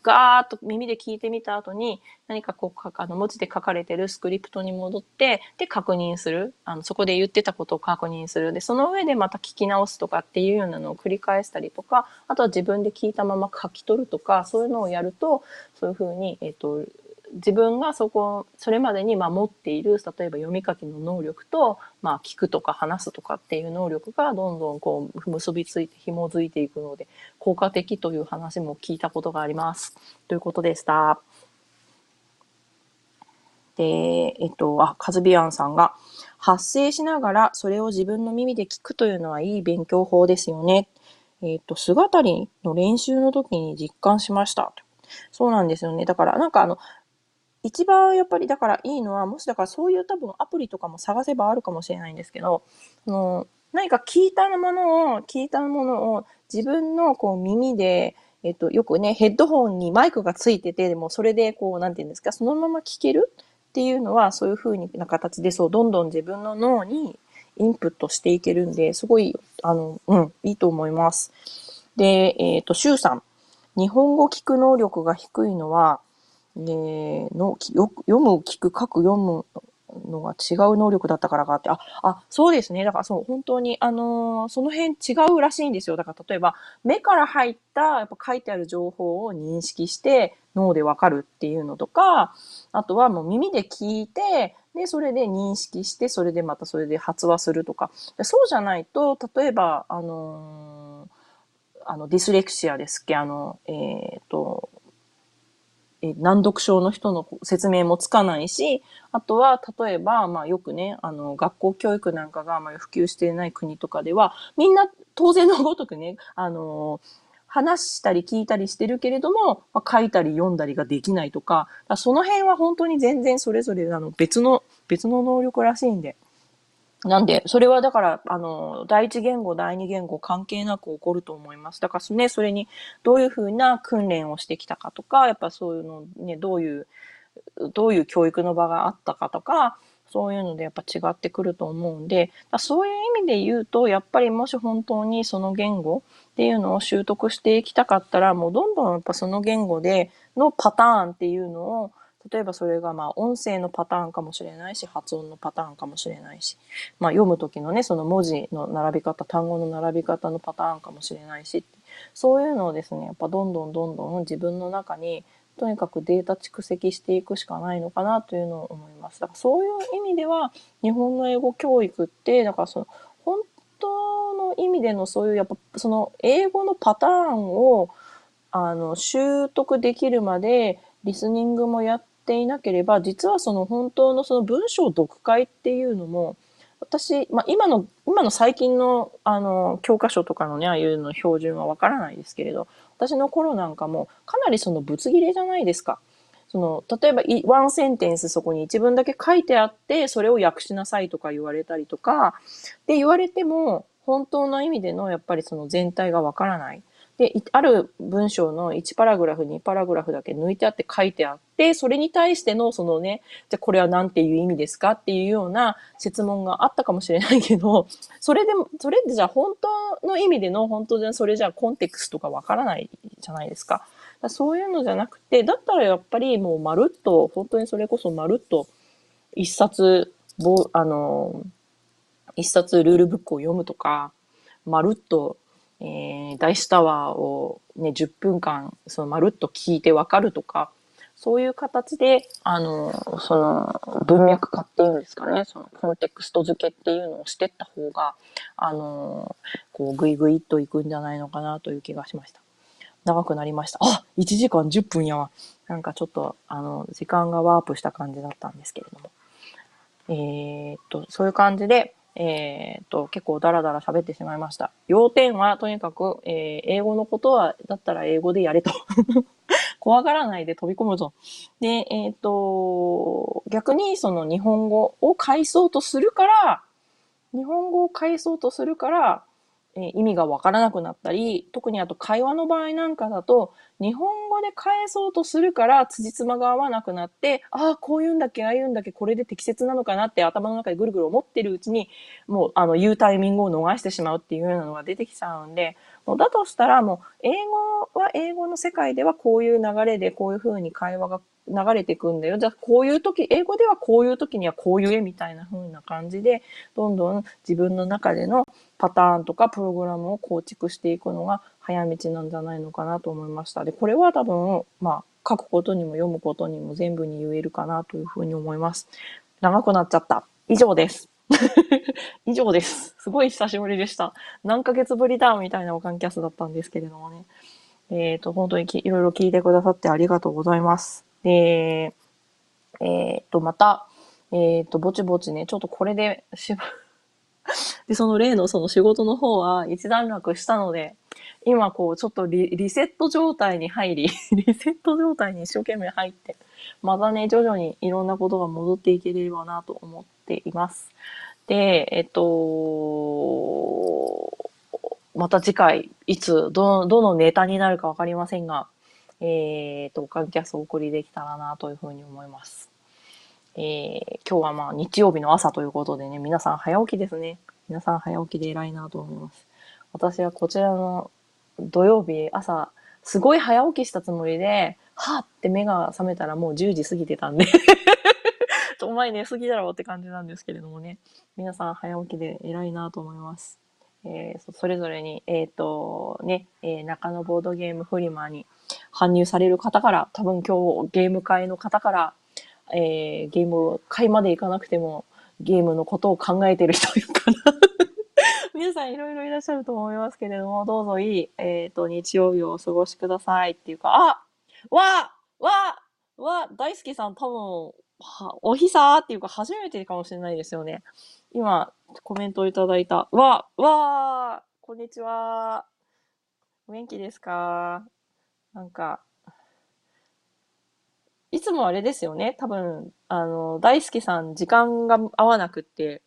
ガーッと耳で聞いてみた後に、何かこうか、あの、文字で書かれてるスクリプトに戻って、で、確認する。あの、そこで言ってたことを確認する。で、その上でまた聞き直すとかっていうようなのを繰り返したりとか、あとは自分で聞いたまま書き取るとか、そういうのをやると、そういうふうに、えっ、と、自分がそこ、それまでにま持っている、例えば読み書きの能力と、まあ聞くとか話すとかっていう能力がどんどんこう結びついて紐づいていくので、効果的という話も聞いたことがあります。ということでした。で、えっと、あ、カズビアンさんが、発声しながらそれを自分の耳で聞くというのはいい勉強法ですよね。えっと、姿りの練習の時に実感しました。そうなんですよね。だから、なんかあの、一番やっぱりだからいいのは、もしだからそういう多分アプリとかも探せばあるかもしれないんですけど、その何か聞いたものを、聞いたものを自分のこう耳で、えっと、よくね、ヘッドホンにマイクがついてて、でもそれでこう、なんていうんですか、そのまま聞けるっていうのは、そういう風な形で、そう、どんどん自分の脳にインプットしていけるんで、すごい、あの、うん、いいと思います。で、えっ、ー、と、シュウさん。日本語聞く能力が低いのは、えー、の読む、聞く、書く、読むのが違う能力だったからかって、あ、あ、そうですね。だからそう、本当に、あのー、その辺違うらしいんですよ。だから例えば、目から入った、やっぱ書いてある情報を認識して脳でわかるっていうのとか、あとはもう耳で聞いて、で、それで認識して、それでまたそれで発話するとか。そうじゃないと、例えば、あのー、あの、ディスレクシアですっけ、あの、えっ、ー、と、え難読症の人の説明もつかないし、あとは、例えば、まあよくね、あの、学校教育なんかがあまり普及していない国とかでは、みんな当然のごとくね、あの、話したり聞いたりしてるけれども、まあ、書いたり読んだりができないとか、かその辺は本当に全然それぞれあの別の、別の能力らしいんで。なんで、それはだから、あの、第一言語、第二言語関係なく起こると思います。だからね、それにどういうふうな訓練をしてきたかとか、やっぱそういうのね、どういう、どういう教育の場があったかとか、そういうのでやっぱ違ってくると思うんで、そういう意味で言うと、やっぱりもし本当にその言語っていうのを習得していきたかったら、もうどんどんやっぱその言語でのパターンっていうのを例えばそれがまあ音声のパターンかもしれないし、発音のパターンかもしれないし、まあ読む時のね、その文字の並び方、単語の並び方のパターンかもしれないし、そういうのをですね、やっぱどんどんどんどん自分の中にとにかくデータ蓄積していくしかないのかなというのを思います。だからそういう意味では、日本の英語教育って、だからその、本当の意味でのそういう、やっぱその英語のパターンを、あの、習得できるまで、リスニングもやっていなければ、実はその本当のその文章読解っていうのも、私、まあ、今の、今の最近の、あの、教科書とかのね、ああいうの標準はわからないですけれど、私の頃なんかも、かなりそのぶつ切れじゃないですか。その、例えば、ワンセンテンスそこに一文だけ書いてあって、それを訳しなさいとか言われたりとか、で、言われても、本当の意味での、やっぱりその全体がわからない。で、ある文章の1パラグラフ、2パラグラフだけ抜いてあって書いてあって、それに対してのそのね、じゃこれは何ていう意味ですかっていうような説問があったかもしれないけど、それでも、それってじゃあ本当の意味での本当でそれじゃあコンテクストがわからないじゃないですか。かそういうのじゃなくて、だったらやっぱりもうまるっと、本当にそれこそまるっと一冊、ぼあの、一冊ルールブックを読むとか、まるっとえー、大スタワーをね、10分間、そのまるっと聞いてわかるとか、そういう形で、あの、その文脈化っていうんですかね、そのコンテクスト付けっていうのをしてった方が、あの、こう、ぐいぐいっといくんじゃないのかなという気がしました。長くなりました。あ !1 時間10分やわ。なんかちょっと、あの、時間がワープした感じだったんですけれども。えー、っと、そういう感じで、えっ、と、結構ダラダラ喋ってしまいました。要点は、とにかく、えー、英語のことは、だったら英語でやれと。(laughs) 怖がらないで飛び込むぞ。で、えっ、と、逆にその日本語を返そうとするから、日本語を返そうとするから、え意味がわからなくなったり、特にあと会話の場合なんかだと、日本語で返そうとするから、辻褄が合わなくなって、ああ、こういうんだっけ、ああいうんだっけ、これで適切なのかなって頭の中でぐるぐる思ってるうちに、もう、あの、言うタイミングを逃してしまうっていうようなのが出てきちゃうんで、もうだとしたら、もう、英語は英語の世界ではこういう流れで、こういう風に会話が流れていくんだよ。じゃあ、こういう時、英語ではこういう時にはこういう絵みたいな風な感じで、どんどん自分の中でのパターンとかプログラムを構築していくのが早道なんじゃないのかなと思いました。で、これは多分、まあ、書くことにも読むことにも全部に言えるかなというふうに思います。長くなっちゃった。以上です。(laughs) 以上です。すごい久しぶりでした。何ヶ月ぶりだみたいなオカンキャスだったんですけれどもね。えっ、ー、と、本当にいろいろ聞いてくださってありがとうございます。で、えっ、ー、と、また、えっ、ー、と、ぼちぼちね、ちょっとこれでしば、(laughs) で、その例のその仕事の方は一段落したので、今こうちょっとリリセット状態に入り、(laughs) リセット状態に一生懸命入って、またね、徐々にいろんなことが戻っていければなと思っています。で、えっと、また次回、いつ、ど、どのネタになるかわかりませんが、えっ、と、カンキャスをお送りできたらなというふうに思います。えー、今日はまあ日曜日の朝ということでね、皆さん早起きですね。皆さん早起きで偉いなと思います。私はこちらの土曜日朝、すごい早起きしたつもりで、はぁって目が覚めたらもう10時過ぎてたんで (laughs) お前寝すぎだろうって感じなんですけれどもね。皆さん早起きで偉いなと思います。えー、それぞれに、えっ、ー、と、ね、えー、中野ボードゲームフリマに搬入される方から、多分今日ゲーム会の方から、えー、ゲーム会まで行かなくても、ゲームのことを考えてる人いるかな (laughs) 皆さんいろいろいらっしゃると思いますけれども、どうぞいい、えっ、ー、と、日曜日をお過ごしくださいっていうか、あわわわ大輔さん多分、は、おひさーっていうか初めてかもしれないですよね。今、コメントをいただいた。わ、わこんにちは。お元気ですか？なんか、いつもあれですよね。多分、あの、大輔さん時間が合わなくって、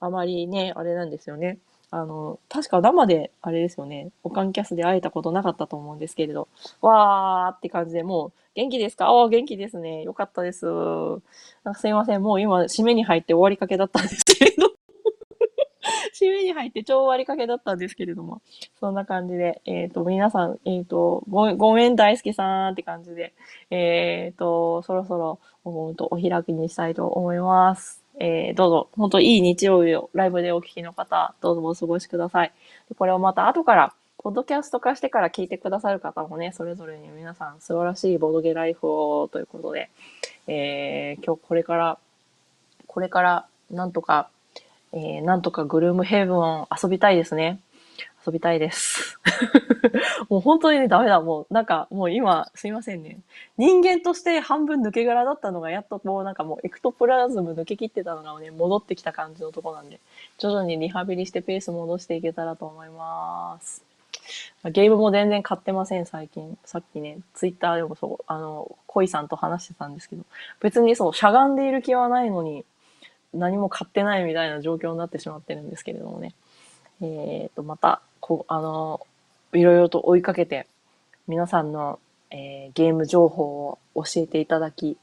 あまりね、あれなんですよね。あの、確か生で、あれですよね、オカンキャスで会えたことなかったと思うんですけれど、わーって感じでもう、元気ですかああ、元気ですね。よかったです。なんかすいません。もう今、締めに入って終わりかけだったんですけれど。(laughs) 締めに入って超終わりかけだったんですけれども、そんな感じで、えっ、ー、と、皆さん、えっ、ー、と、ごごめん大好きさんって感じで、えっ、ー、と、そろそろ、思うとお開きにしたいと思います。えー、どうぞ、本当いい日曜日をライブでお聞きの方、どうぞお過ごしください。これをまた後から、ポッドキャスト化してから聞いてくださる方もね、それぞれに皆さん素晴らしいボードゲライフをということで、えー、今日これから、これからなんとか、えー、なんとかグルームヘブン遊びたいですね。遊びたいです。(laughs) もう本当にね、ダメだ。もう、なんか、もう今、すいませんね。人間として半分抜け殻だったのが、やっとこう、なんかもう、エクトプラズム抜け切ってたのがね、戻ってきた感じのとこなんで、徐々にリハビリしてペース戻していけたらと思います。ゲームも全然買ってません、最近。さっきね、ツイッターでもそう、あの、恋さんと話してたんですけど、別にそう、しゃがんでいる気はないのに、何も買ってないみたいな状況になってしまってるんですけれどもね。えっ、ー、と、また、こう、あの、いろいろと追いかけて、皆さんの、えー、ゲーム情報を教えていただき、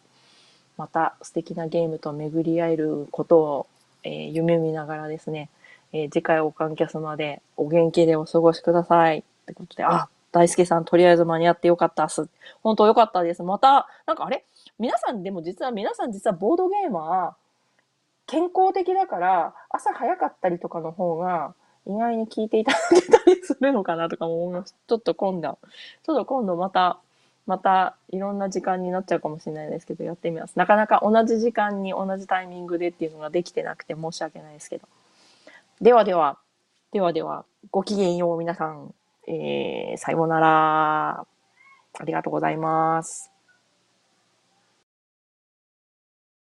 また素敵なゲームと巡り合えることを、えー、夢見ながらですね、えー、次回お観客様でお元気でお過ごしください。ってことで、あ、大輔さんとりあえず間に合ってよかったっす。本当よかったです。また、なんかあれ？皆さんでも実は皆さん実はボードゲーマー健康的だから朝早かったりとかの方が意外に聞いていただけたりするのかなとかも思います。ちょっと今度、ちょっと今度また、またいろんな時間になっちゃうかもしれないですけど、やってみます。なかなか同じ時間に同じタイミングでっていうのができてなくて申し訳ないですけど。ではでは、ではでは、ごきげんよう皆さん。えー、さようなら。ありがとうございます。